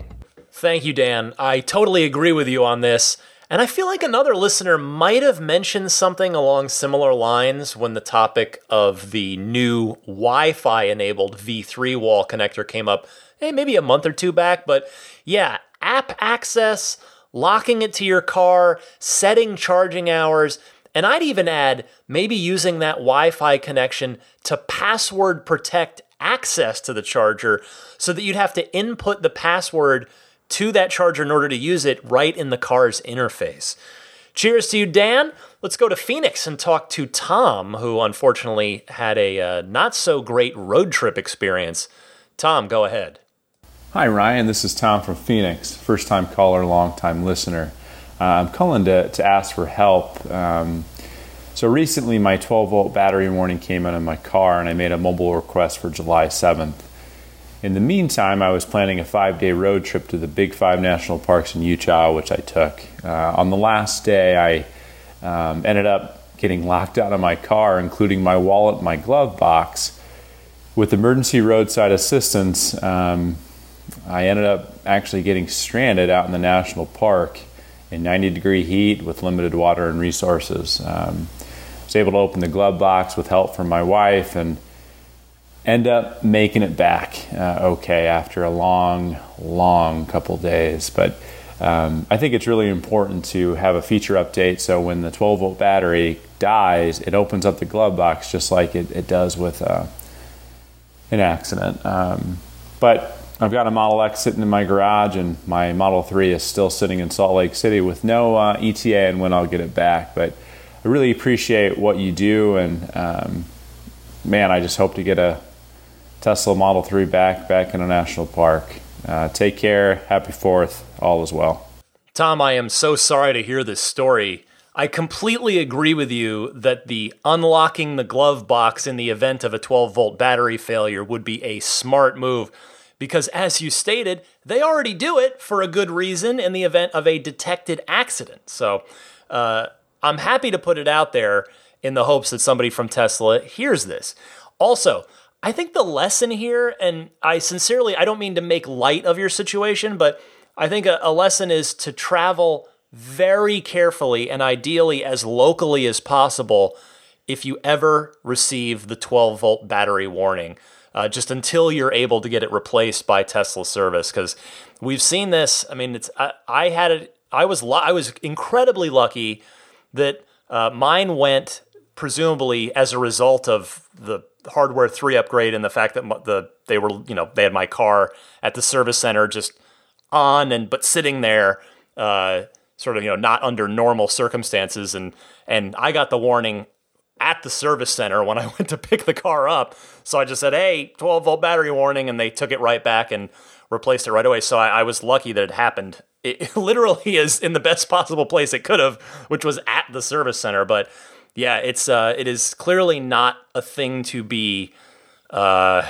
Thank you, Dan. I totally agree with you on this. And I feel like another listener might have mentioned something along similar lines when the topic of the new Wi Fi enabled V3 wall connector came up, hey, maybe a month or two back. But yeah, app access locking it to your car, setting charging hours, and I'd even add maybe using that Wi Fi connection to password protect access to the charger so that you'd have to input the password to that charger in order to use it right in the car's interface. Cheers to you, Dan. Let's go to Phoenix and talk to Tom, who unfortunately had a uh, not so great road trip experience. Tom, go ahead. Hi, Ryan. This is Tom from Phoenix, first time caller, long time listener. Uh, I'm calling to, to ask for help. Um, so, recently my 12 volt battery warning came out in my car, and I made a mobile request for July 7th. In the meantime, I was planning a five day road trip to the Big Five National Parks in Utah, which I took. Uh, on the last day, I um, ended up getting locked out of my car, including my wallet, my glove box. With emergency roadside assistance, um, I ended up actually getting stranded out in the national park in 90 degree heat with limited water and resources. Um, was able to open the glove box with help from my wife and end up making it back uh, okay after a long, long couple days. But um, I think it's really important to have a feature update so when the 12 volt battery dies, it opens up the glove box just like it, it does with uh, an accident. Um, but I've got a Model X sitting in my garage, and my Model 3 is still sitting in Salt Lake City with no uh, ETA and when I'll get it back. But I really appreciate what you do, and um, man, I just hope to get a Tesla Model 3 back back in a national park. Uh, take care. Happy Fourth. All is well. Tom, I am so sorry to hear this story. I completely agree with you that the unlocking the glove box in the event of a 12 volt battery failure would be a smart move because, as you stated, they already do it for a good reason in the event of a detected accident. So uh, I'm happy to put it out there in the hopes that somebody from Tesla hears this. Also, I think the lesson here, and I sincerely, I don't mean to make light of your situation, but I think a, a lesson is to travel very carefully and ideally as locally as possible if you ever receive the 12 volt battery warning uh, just until you're able to get it replaced by Tesla service. Because we've seen this. I mean, it's I, I had it. I was I was incredibly lucky that uh, mine went presumably as a result of the hardware three upgrade and the fact that the they were you know they had my car at the service center just on and but sitting there. Uh, sort of you know not under normal circumstances and and I got the warning at the service center when I *laughs* went to pick the car up. So I just said, hey, 12 volt battery warning. And they took it right back and replaced it right away. So I, I was lucky that it happened. *laughs* It literally is in the best possible place it could have, which was at the service center. But yeah, it's uh, it is clearly not a thing to be uh,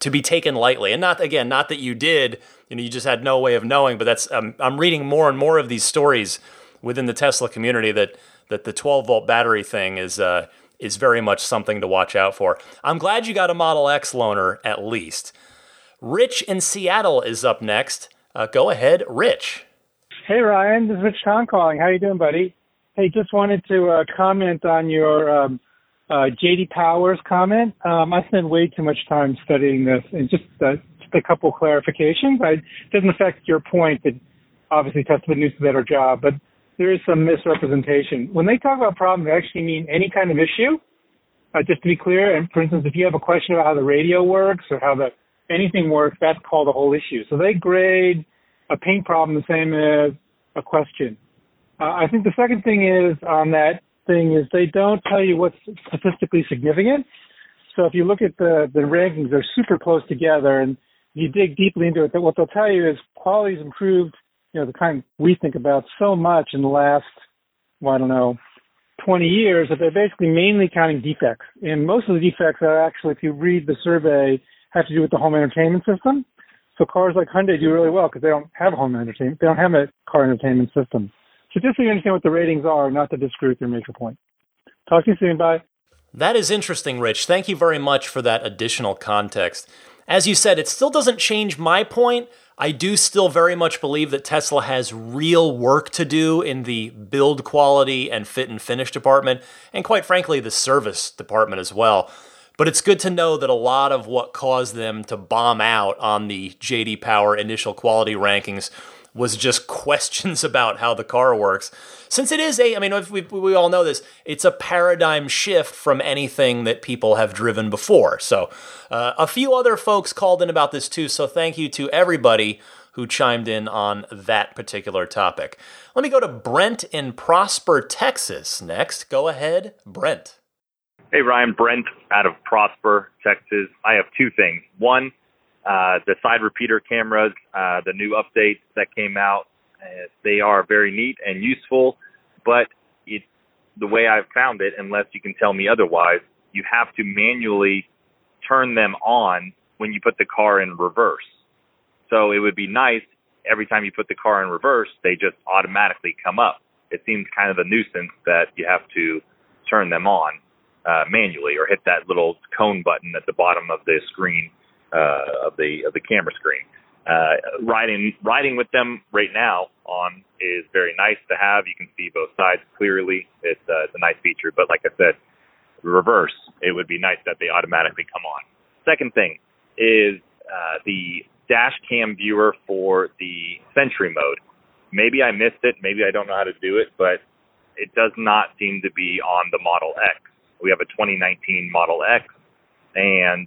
to be taken lightly. And not again, not that you did, you know, you just had no way of knowing. But that's um, I'm reading more and more of these stories within the Tesla community that that the 12 volt battery thing is uh, is very much something to watch out for. I'm glad you got a Model X loaner at least. Rich in Seattle is up next. Uh, go ahead, Rich. Hey Ryan, this is Rich Tom calling. How you doing, buddy? Hey, just wanted to uh, comment on your um, uh, JD Powers comment. Um, I spent way too much time studying this, and just, uh, just a couple clarifications. I, it doesn't affect your point that obviously Tesla needs a better job, but there is some misrepresentation. When they talk about problem, they actually mean any kind of issue. Uh, just to be clear, and for instance, if you have a question about how the radio works or how the anything works, that's called a whole issue. So they grade a paint problem the same as a question. Uh, I think the second thing is on that thing is they don't tell you what's statistically significant. So if you look at the, the rankings, they're super close together and you dig deeply into it, what they'll tell you is quality's improved, you know, the kind we think about so much in the last, well, I don't know, 20 years that they're basically mainly counting defects. And most of the defects are actually, if you read the survey, have to do with the home entertainment system. So cars like Hyundai do really well because they don't have a home entertainment. They don't have a car entertainment system. So just so you understand what the ratings are, not to disagree with your major point. Talk to you soon. Bye. That is interesting, Rich. Thank you very much for that additional context. As you said, it still doesn't change my point. I do still very much believe that Tesla has real work to do in the build quality and fit and finish department, and quite frankly, the service department as well. But it's good to know that a lot of what caused them to bomb out on the JD Power initial quality rankings was just *laughs* questions about how the car works. Since it is a, I mean, we, we all know this, it's a paradigm shift from anything that people have driven before. So uh, a few other folks called in about this too. So thank you to everybody who chimed in on that particular topic. Let me go to Brent in Prosper, Texas next. Go ahead, Brent. Hey, Ryan, Brent out of Prosper, Texas. I have two things. One, uh, the side repeater cameras, uh, the new updates that came out, uh, they are very neat and useful, but it, the way I've found it, unless you can tell me otherwise, you have to manually turn them on when you put the car in reverse. So it would be nice every time you put the car in reverse, they just automatically come up. It seems kind of a nuisance that you have to turn them on uh, manually or hit that little cone button at the bottom of the screen uh, of the of the camera screen. Uh, riding riding with them right now on is very nice to have. You can see both sides clearly. It's, uh, it's a nice feature. But like I said, reverse, it would be nice that they automatically come on. Second thing is uh, the dash cam viewer for the Sentry mode. Maybe I missed it. Maybe I don't know how to do it, but it does not seem to be on the Model X. We have a 2019 Model X, and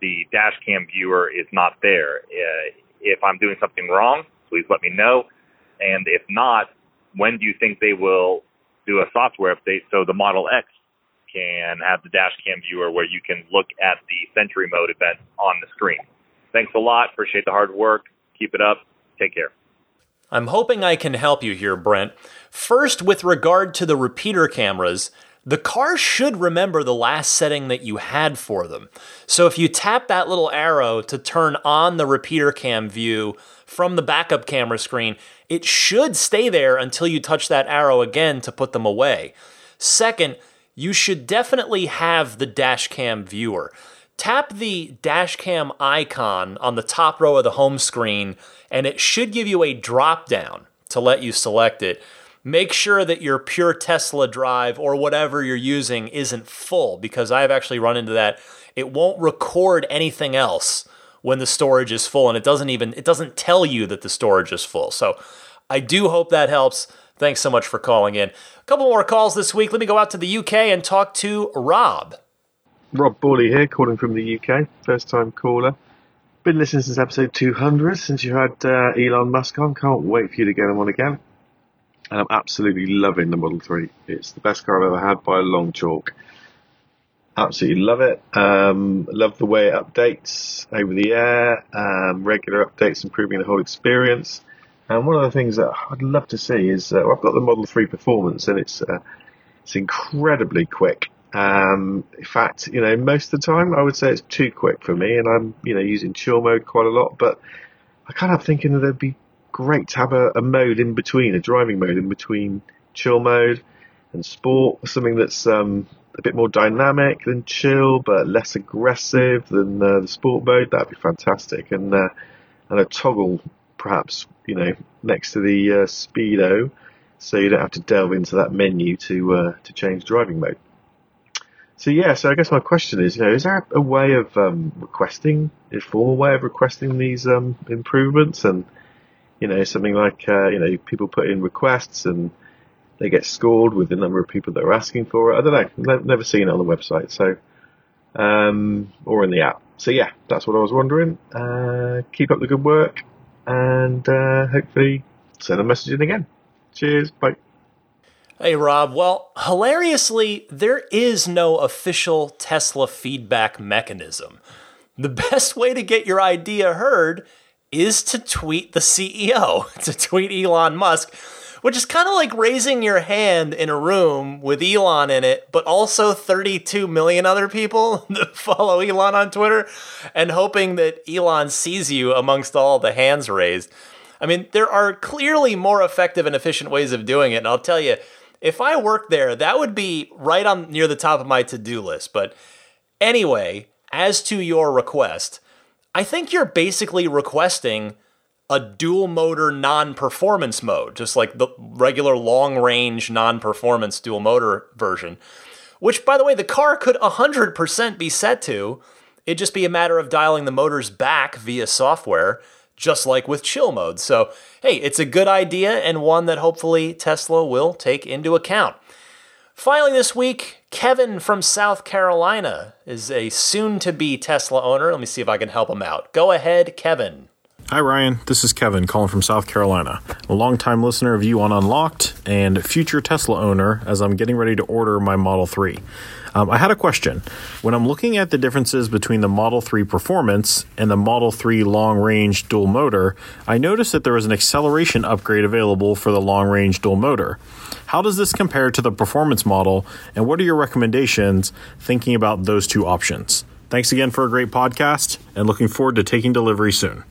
the dash cam viewer is not there. Uh, if I'm doing something wrong, please let me know. And if not, when do you think they will do a software update so the Model X can have the dash cam viewer where you can look at the Sentry mode event on the screen? Thanks a lot. Appreciate the hard work. Keep it up. Take care. I'm hoping I can help you here, Brent. First, with regard to the repeater cameras, the car should remember the last setting that you had for them. So if you tap that little arrow to turn on the repeater cam view from the backup camera screen, it should stay there until you touch that arrow again to put them away. Second, you should definitely have the dash cam viewer. Tap the dash cam icon on the top row of the home screen, and it should give you a drop down to let you select it make sure that your pure Tesla drive or whatever you're using isn't full because I've actually run into that. It won't record anything else when the storage is full and it doesn't even it doesn't tell you that the storage is full. So I do hope that helps. Thanks so much for calling in. A couple more calls this week. Let me go out to the UK and talk to Rob. Rob Borley here, calling from the UK. First time caller. Been listening since episode 200, since you had uh, Elon Musk on. Can't wait for you to get him on again and I'm absolutely loving the Model 3. It's the best car I've ever had by a long chalk. Absolutely love it. Um, love the way it updates over the air, um, regular updates, improving the whole experience. And one of the things that I'd love to see is uh, I've got the Model 3 Performance, and it's uh, it's incredibly quick. Um, in fact, you know, most of the time I would say it's too quick for me, and I'm you know using chill mode quite a lot. But I kind of thinking that there'd be great to have a, a mode in between, a driving mode in between chill mode and sport, something that's um, a bit more dynamic than chill, but less aggressive than uh, the sport mode. That'd be fantastic, and uh, and a toggle perhaps you know next to the uh, speedo, so you don't have to delve into that menu to uh, to change driving mode. So yeah, so I guess my question is, you know, is there a way of um, requesting, a formal way of requesting these um, improvements and you know, something like, uh, you know, people put in requests and they get scored with the number of people that are asking for it. I don't know. never seen it on the website. So, um, or in the app. So yeah, that's what I was wondering. Uh, keep up the good work and, uh, hopefully send a message in again. Cheers. Bye. Hey, Rob. Well, hilariously, there is no official Tesla feedback mechanism. The *laughs* best way to get your idea heard is to tweet the CEO, *laughs* to tweet Elon Musk, which is kind of like raising your hand in a room with Elon in it, but also 32 million other people *laughs* that follow Elon on Twitter and hoping that Elon sees you amongst all the hands raised. I mean, there are clearly more effective and efficient ways of doing it, and I'll tell you, if I worked there, that would be right on near the top of my to-do list. But anyway, as to your request, I think you're basically requesting a dual motor non performance mode, just like the regular long range non performance dual motor version, which, by the way, the car could 100% be set to. It'd just be a matter of dialing the motors back via software, just like with chill mode. So, hey, it's a good idea and one that hopefully Tesla will take into account. Finally, this week, Kevin from South Carolina is a soon to be Tesla owner. Let me see if I can help him out. Go ahead, Kevin. Hi, Ryan. This is Kevin calling from South Carolina, a longtime listener of you on Unlocked and future Tesla owner as I'm getting ready to order my Model 3. Um, I had a question. When I'm looking at the differences between the Model 3 performance and the Model 3 long range dual motor, I noticed that there was an acceleration upgrade available for the long range dual motor. How does this compare to the performance model, and what are your recommendations thinking about those two options? Thanks again for a great podcast, and looking forward to taking delivery soon.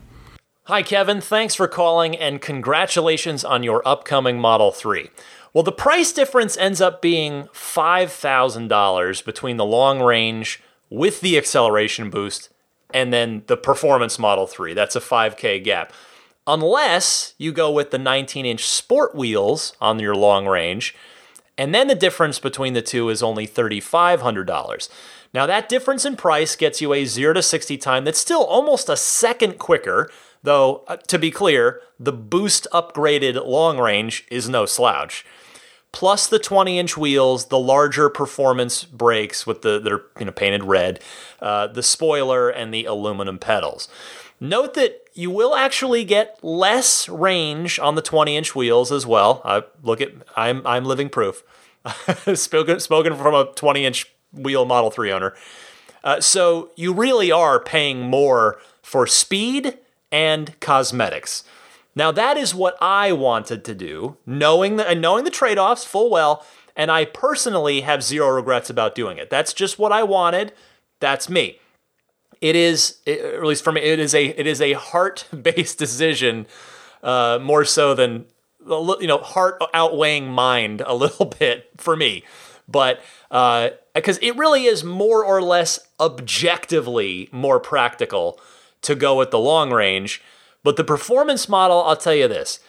Hi, Kevin. Thanks for calling and congratulations on your upcoming Model 3. Well, the price difference ends up being $5,000 between the long range with the acceleration boost and then the performance Model 3. That's a 5K gap. Unless you go with the 19 inch sport wheels on your long range, and then the difference between the two is only $3,500. Now, that difference in price gets you a 0 to 60 time that's still almost a second quicker Though, uh, to be clear, the boost upgraded long range is no slouch. Plus the 20 inch wheels, the larger performance brakes with the that are you know painted red, uh, the spoiler, and the aluminum pedals. Note that you will actually get less range on the 20 inch wheels as well. I look at I'm I'm living proof. *laughs* spoken spoken from a 20 inch wheel Model 3 owner. Uh, so you really are paying more for speed and cosmetics. Now that is what I wanted to do, knowing the, and knowing the trade-offs full well, and I personally have zero regrets about doing it. That's just what I wanted. That's me. It is, at least for me, it is a it is a heart-based *laughs* decision, uh, more so than you know heart outweighing mind a *laughs* little bit for me, but because uh, it really is more or less objectively more practical to go with the long range. But the performance model, I'll tell you this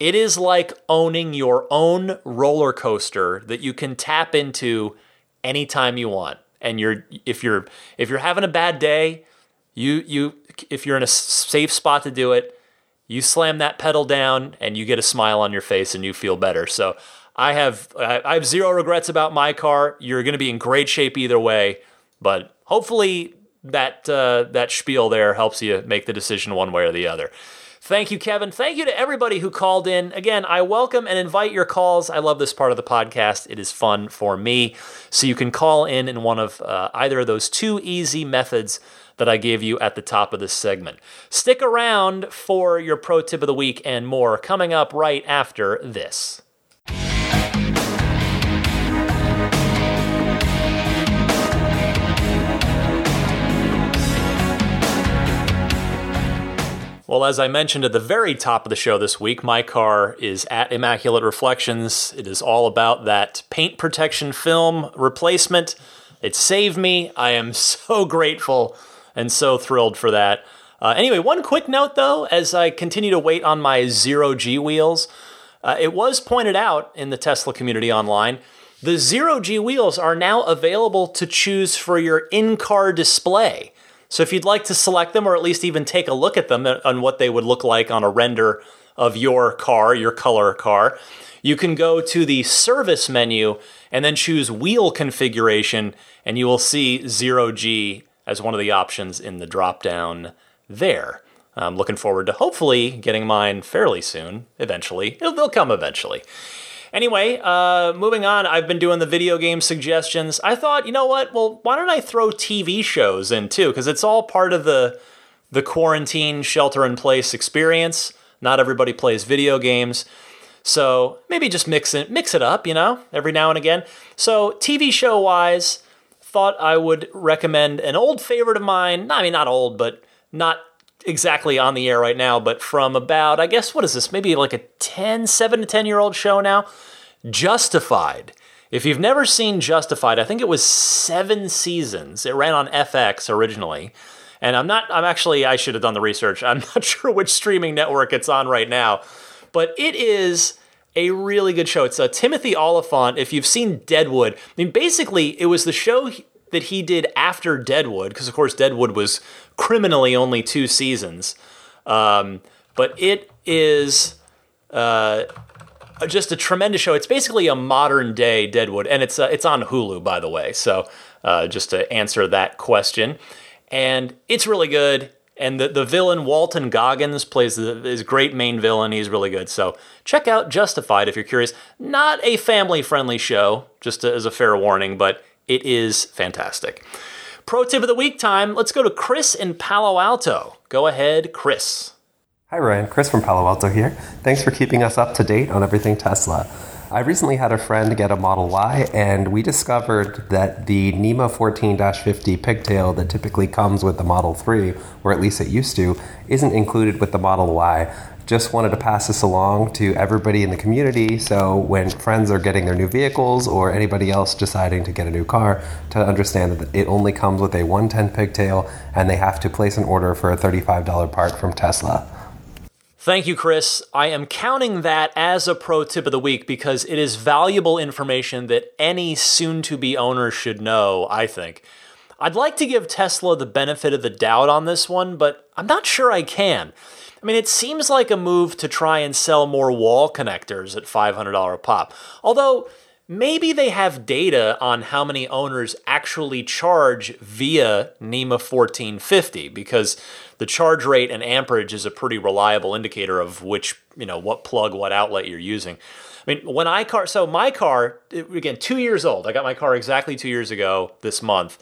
it is like owning your own roller coaster that you can tap into anytime you want. And you're if you're if you're having a bad day, you you if you're in a safe spot to do it, you slam that pedal down and you get a smile on your face and you feel better. So I have I have zero regrets about my car. You're going to be in great shape either way, but hopefully that uh, that spiel there helps you make the decision one way or the other. Thank you, Kevin. Thank you to everybody who called in. Again, I welcome and invite your calls. I love this part of the podcast. It is fun for me. So you can call in in one of uh, either of those two easy methods that I gave you at the top of this segment. Stick around for your pro tip of the week and more coming up right after this. Well, as I mentioned at the very top of the show this week, my car is at Immaculate Reflections. It is all about that paint protection film replacement. It saved me. I am *laughs* so grateful and so thrilled for that. Uh, anyway, one quick note though, as I continue to wait on my zero G wheels, uh, it was pointed out in the Tesla community online the zero G wheels are now available to choose for your in car display. So if you'd like to select them or at least even take a look at them uh, on what they would look like on a render of your car, your color car, you can go to the service menu and then choose wheel configuration and you will see 0G as one of the options in the drop down there. I'm looking forward to hopefully getting mine fairly soon. Eventually, It'll, they'll come eventually. Anyway, uh, moving on, I've been doing the video game suggestions. I thought, you know what? Well, why don't I throw TV shows in too? Because it's all part of the the quarantine shelter in place experience. Not everybody plays video games. So maybe just mix it mix it up, you know, every now and again. So TV show wise, thought I would recommend an old favorite of mine. I mean, not old, but not exactly on the air right now, but from about, I guess, what is this? Maybe like a 10, 7 to 10 year old show now. Justified. If you've never seen Justified, I think it was seven seasons. It ran on FX originally. And I'm not, I'm actually, I should have done the research. I'm *laughs* not sure which streaming network it's on right now, but it is a really good show. It's a Timothy Olyphant. If you've seen Deadwood, I mean, basically, it was the show that he did after Deadwood, because of course, Deadwood was criminally only two seasons. Um, but it is uh, just a tremendous show. It's basically a modern day Deadwood, and it's uh, it's on Hulu, by the way. So uh, just to answer that question, and it's really good. And the, the villain Walton Goggins plays the, his great main villain. He's really good. So check out Justified if you're curious. Not a family friendly show, just as a fair warning, but it is fantastic. Pro tip of the week time. Let's go to Chris in Palo Alto. Go ahead, Chris. Hi, Ryan. Chris from Palo Alto here. Thanks for keeping us up to date on everything Tesla. I recently had a friend get a Model Y, and we discovered that the NEMA 14 50 pigtail that typically comes with the Model 3, or at least it used to, isn't included with the Model Y. Just wanted to pass this along to everybody in the community so when friends are getting their new vehicles or anybody else deciding to get a new car, to understand that it only comes with a 110 pigtail and they have to place an order for a $35 part from Tesla. Thank you, Chris. I am counting that as a pro tip of the week because it is valuable information that any soon to be owner should know, I think. I'd like to give Tesla the benefit of the doubt on this one, but I'm not sure I can. I mean, it seems like a move to try and sell more wall connectors at $500 a pop. Although, maybe they have data on how many owners actually charge via NEMA 1450 because the charge rate and amperage is a pretty reliable indicator of which, you know, what plug, what outlet you're using. I mean, when I car, so my car, again, two years old. I got my car exactly two years ago this month.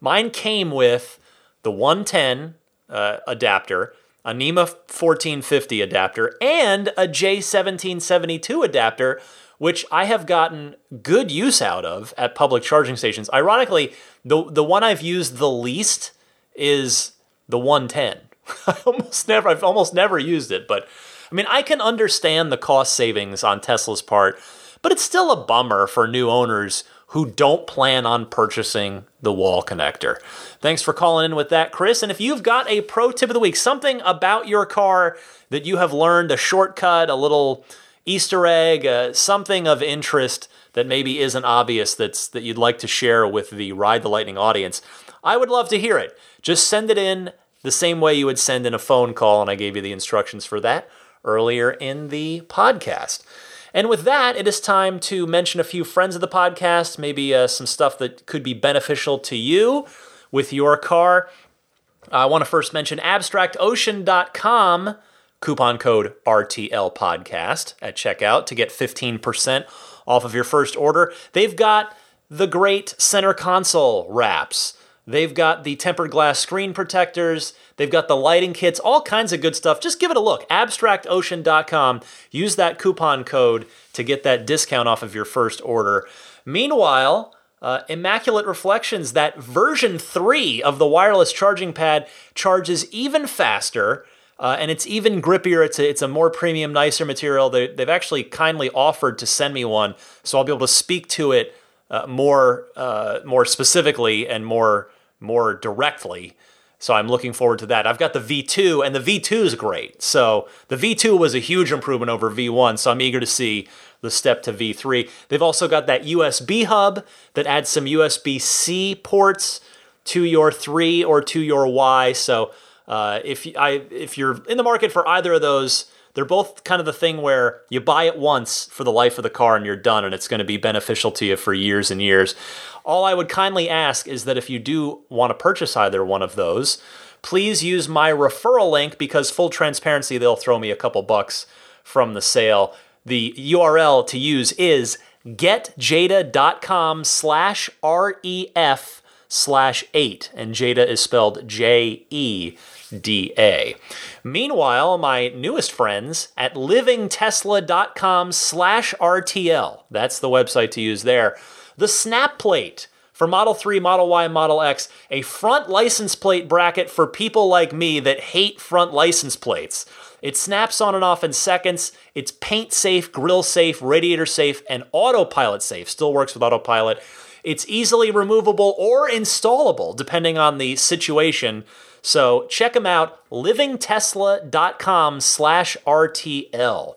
Mine came with the 110 uh, adapter, a NEMA 1450 adapter, and a J1772 adapter, which I have gotten good use out of at public charging stations. Ironically, the the one I've used the least is the 110. *laughs* I almost never I've almost never used it, but I mean, I can understand the cost savings on Tesla's part, but it's still a bummer for new owners who don't plan on purchasing the wall connector. Thanks for calling in with that, Chris. And if you've got a pro tip of the week, something about your car that you have learned, a shortcut, a little Easter egg, uh, something of interest that maybe isn't obvious that's that you'd like to share with the Ride the Lightning audience, I would love to hear it. Just send it in the same way you would send in a phone call, and I gave you the instructions for that earlier in the podcast. And with that, it is time to mention a few friends of the podcast, maybe uh, some stuff that could be beneficial to you with your car. I want to first mention abstractocean.com, coupon code RTL podcast at checkout to get 15% off of your first order. They've got the great center console wraps. They've got the tempered glass screen protectors. They've got the lighting kits, all kinds of good stuff. Just give it a look. AbstractOcean.com. Use that coupon code to get that discount off of your first order. Meanwhile, uh, Immaculate Reflections, that version 3 of the wireless charging pad, charges even faster. Uh, and it's even grippier. It's a, it's a more premium, nicer material. They, they've actually kindly offered to send me one, so I'll be able to speak to it uh, more uh, more specifically and more more directly. So I'm looking forward to that. I've got the V2, and the V2 is great. So the V2 was a huge improvement over V1. So I'm eager to see the step to V3. They've also got that USB hub that adds some USB C ports to your 3 or to your Y. So uh, if I if you're in the market for either of those, they're both kind of the thing where you buy it once for the life of the car and you're done, and it's going to be beneficial to you for years and years. All I would kindly ask is that if you do want to purchase either one of those, please use my referral link because full transparency, they'll throw me a couple bucks from the sale. The URL to use is getjeda.com slash REF slash 8. And Jeda is spelled J E D A. Meanwhile, my newest friends at livingtesla.com slash RTL. That's the website to use there. The snap plate for Model 3, Model Y, Model X, a front license plate bracket for people like me that hate front license plates. It snaps on and off in seconds. It's paint safe, grill safe, radiator safe, and autopilot safe. Still works with autopilot. It's easily removable or installable depending on the situation. So check them out, livingtesla.com slash RTL.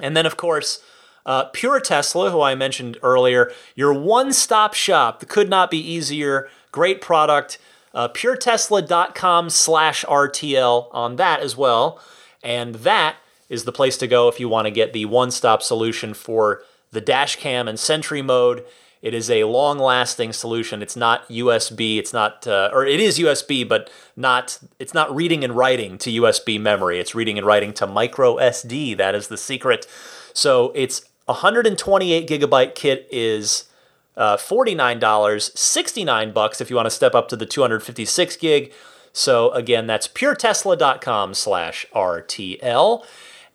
And then, of course, uh, Pure Tesla, who I mentioned earlier, your one stop shop. Could not be easier. Great product. Uh, puretesla.com slash RTL on that as well. And that is the place to go if you want to get the one stop solution for the dash cam and Sentry mode. It is a long lasting solution. It's not USB. It's not, uh, or it is USB, but not. It's not reading and writing to USB memory. It's reading and writing to micro SD. That is the secret. So it's 128 gigabyte kit is uh, $49, 69 bucks if you want to step up to the 256 gig. So again, that's puretesla.com slash RTL.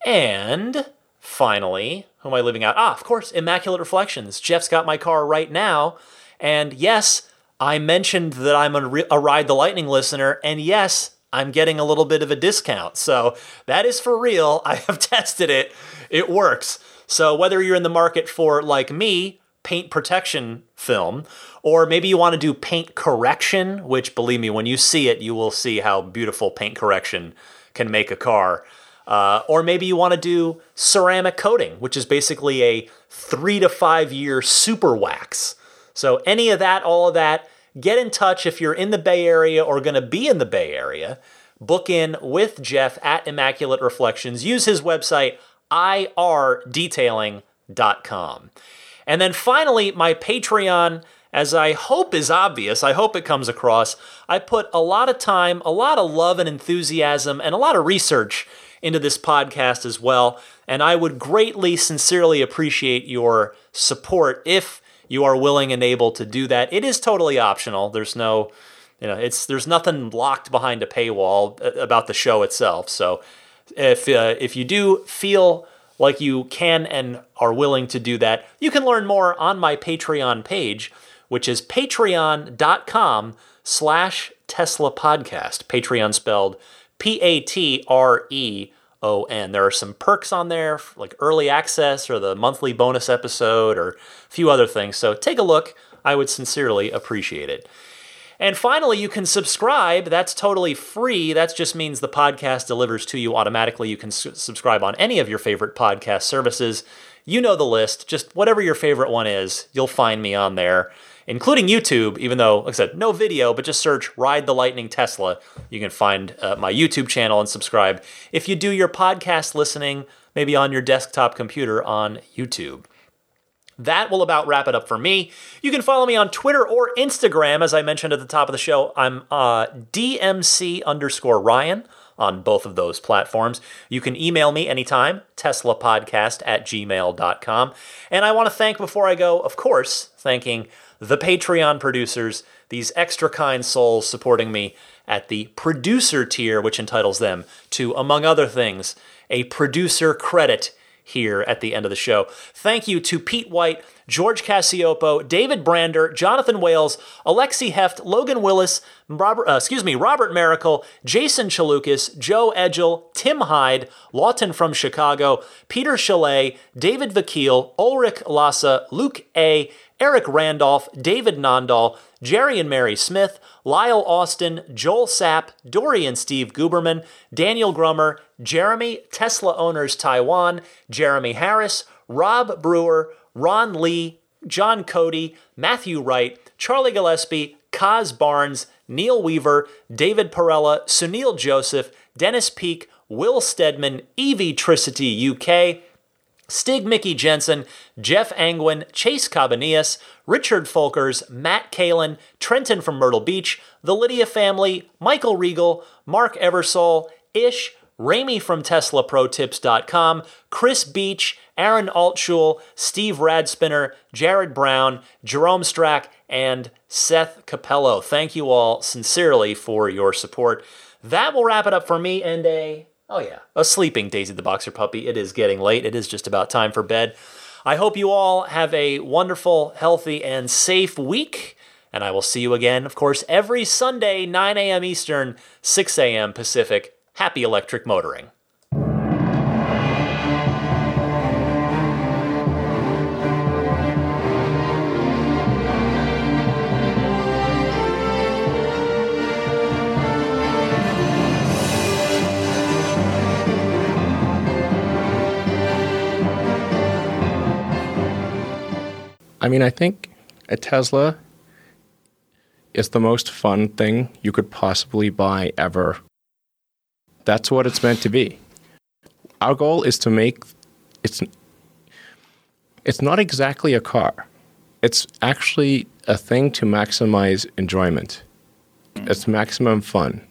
And finally, who am I leaving out? Ah, of course, Immaculate Reflections. Jeff's got my car right now. And yes, I mentioned that I'm a, a Ride the Lightning listener. And yes, I'm getting a little bit of a discount. So that is for real. *laughs* I have tested it, it works. So whether you're in the market for, like me, paint protection film, or maybe you want to do paint correction, which believe me, when you see it, you will see how beautiful paint correction can make a car. Uh, or maybe you want to do ceramic coating, which is basically a three to five year super wax. So, any of that, all of that, get in touch if you're in the Bay Area or going to be in the Bay Area. Book in with Jeff at Immaculate Reflections. Use his website, irdetailing.com. And then finally, my Patreon, as I hope is obvious, I hope it comes across, I put a lot of time, a lot of love and enthusiasm, and a lot of research into this podcast as well. And I would greatly, sincerely appreciate your support if you are willing and able to do that. It is totally optional. There's no, you know, it's there's nothing locked behind a paywall uh, about the show itself. So if uh, if you do feel like you can and are willing to do that, you can learn more on my Patreon page, which is patreon.com slash Tesla Podcast. Patreon spelled P A T R E O N. There are some perks on there, like early access or the monthly bonus episode or a few other things. So take a look. I would sincerely appreciate it. And finally, you can subscribe. That's totally free. That just means the podcast delivers to you automatically. You can su- subscribe on any of your favorite podcast services. You know the list. Just whatever your favorite one is, you'll find me on there, including YouTube, even though, like I said, no video, but just search Ride the Lightning Tesla. You can find uh, my YouTube channel and subscribe. If you do your podcast listening, maybe on your desktop computer on YouTube. That will about wrap it up for me. You can follow me on Twitter or Instagram. As I mentioned at the top of the show, I'm uh, DMC underscore Ryan on both of those platforms. You can email me anytime, teslapodcast at gmail.com. And I want to thank, before I go, of course, thanking the Patreon producers, these extra kind souls supporting me at the producer tier, which entitles them to, among other things, a producer credit here at the end of the show. Thank you to Pete White, George Cassiopo, David Brander, Jonathan Wales, Alexi Heft, Logan Willis, Robert, uh, excuse me, Robert Miracle, Jason Chalukas, Joe Edgel, Tim Hyde, Lawton from Chicago, Peter Chalet, David Vakil, Ulrich Lassa, Luke A., Eric Randolph, David Nondahl, Jerry and Mary Smith, Lyle Austin, Joel Sapp, Dory and Steve Guberman, Daniel Grummer, Jeremy, Tesla Owners Taiwan, Jeremy Harris, Rob Brewer, Ron Lee, John Cody, Matthew Wright, Charlie Gillespie, Kaz Barnes, Neil Weaver, David Perella, Sunil Joseph, Dennis Peak, Will Stedman, Evie Tricity UK, Stig Mickey Jensen, Jeff Angwin, Chase Cabanillas, Richard Folkers, Matt Kalin, Trenton from Myrtle Beach, the Lydia family, Michael Regal, Mark Eversole, Ish, Ramy from TeslaProTips.com, Chris Beach, Aaron Altschul, Steve Radspinner, Jared Brown, Jerome Strack, and Seth Capello. Thank you all sincerely for your support. That will wrap it up for me and a Oh, yeah. A sleeping Daisy the Boxer puppy. It is getting late. It is just about time for bed. I hope you all have a wonderful, healthy, and safe week. And I will see you again, of course, every Sunday, 9 a.m. Eastern, 6 a.m. Pacific. Happy electric motoring. I mean, I think a Tesla is the most fun thing you could possibly buy ever. That's what it's meant to be. Our goal is to make it's it's not exactly a car. It's actually a thing to maximize enjoyment. It's maximum fun.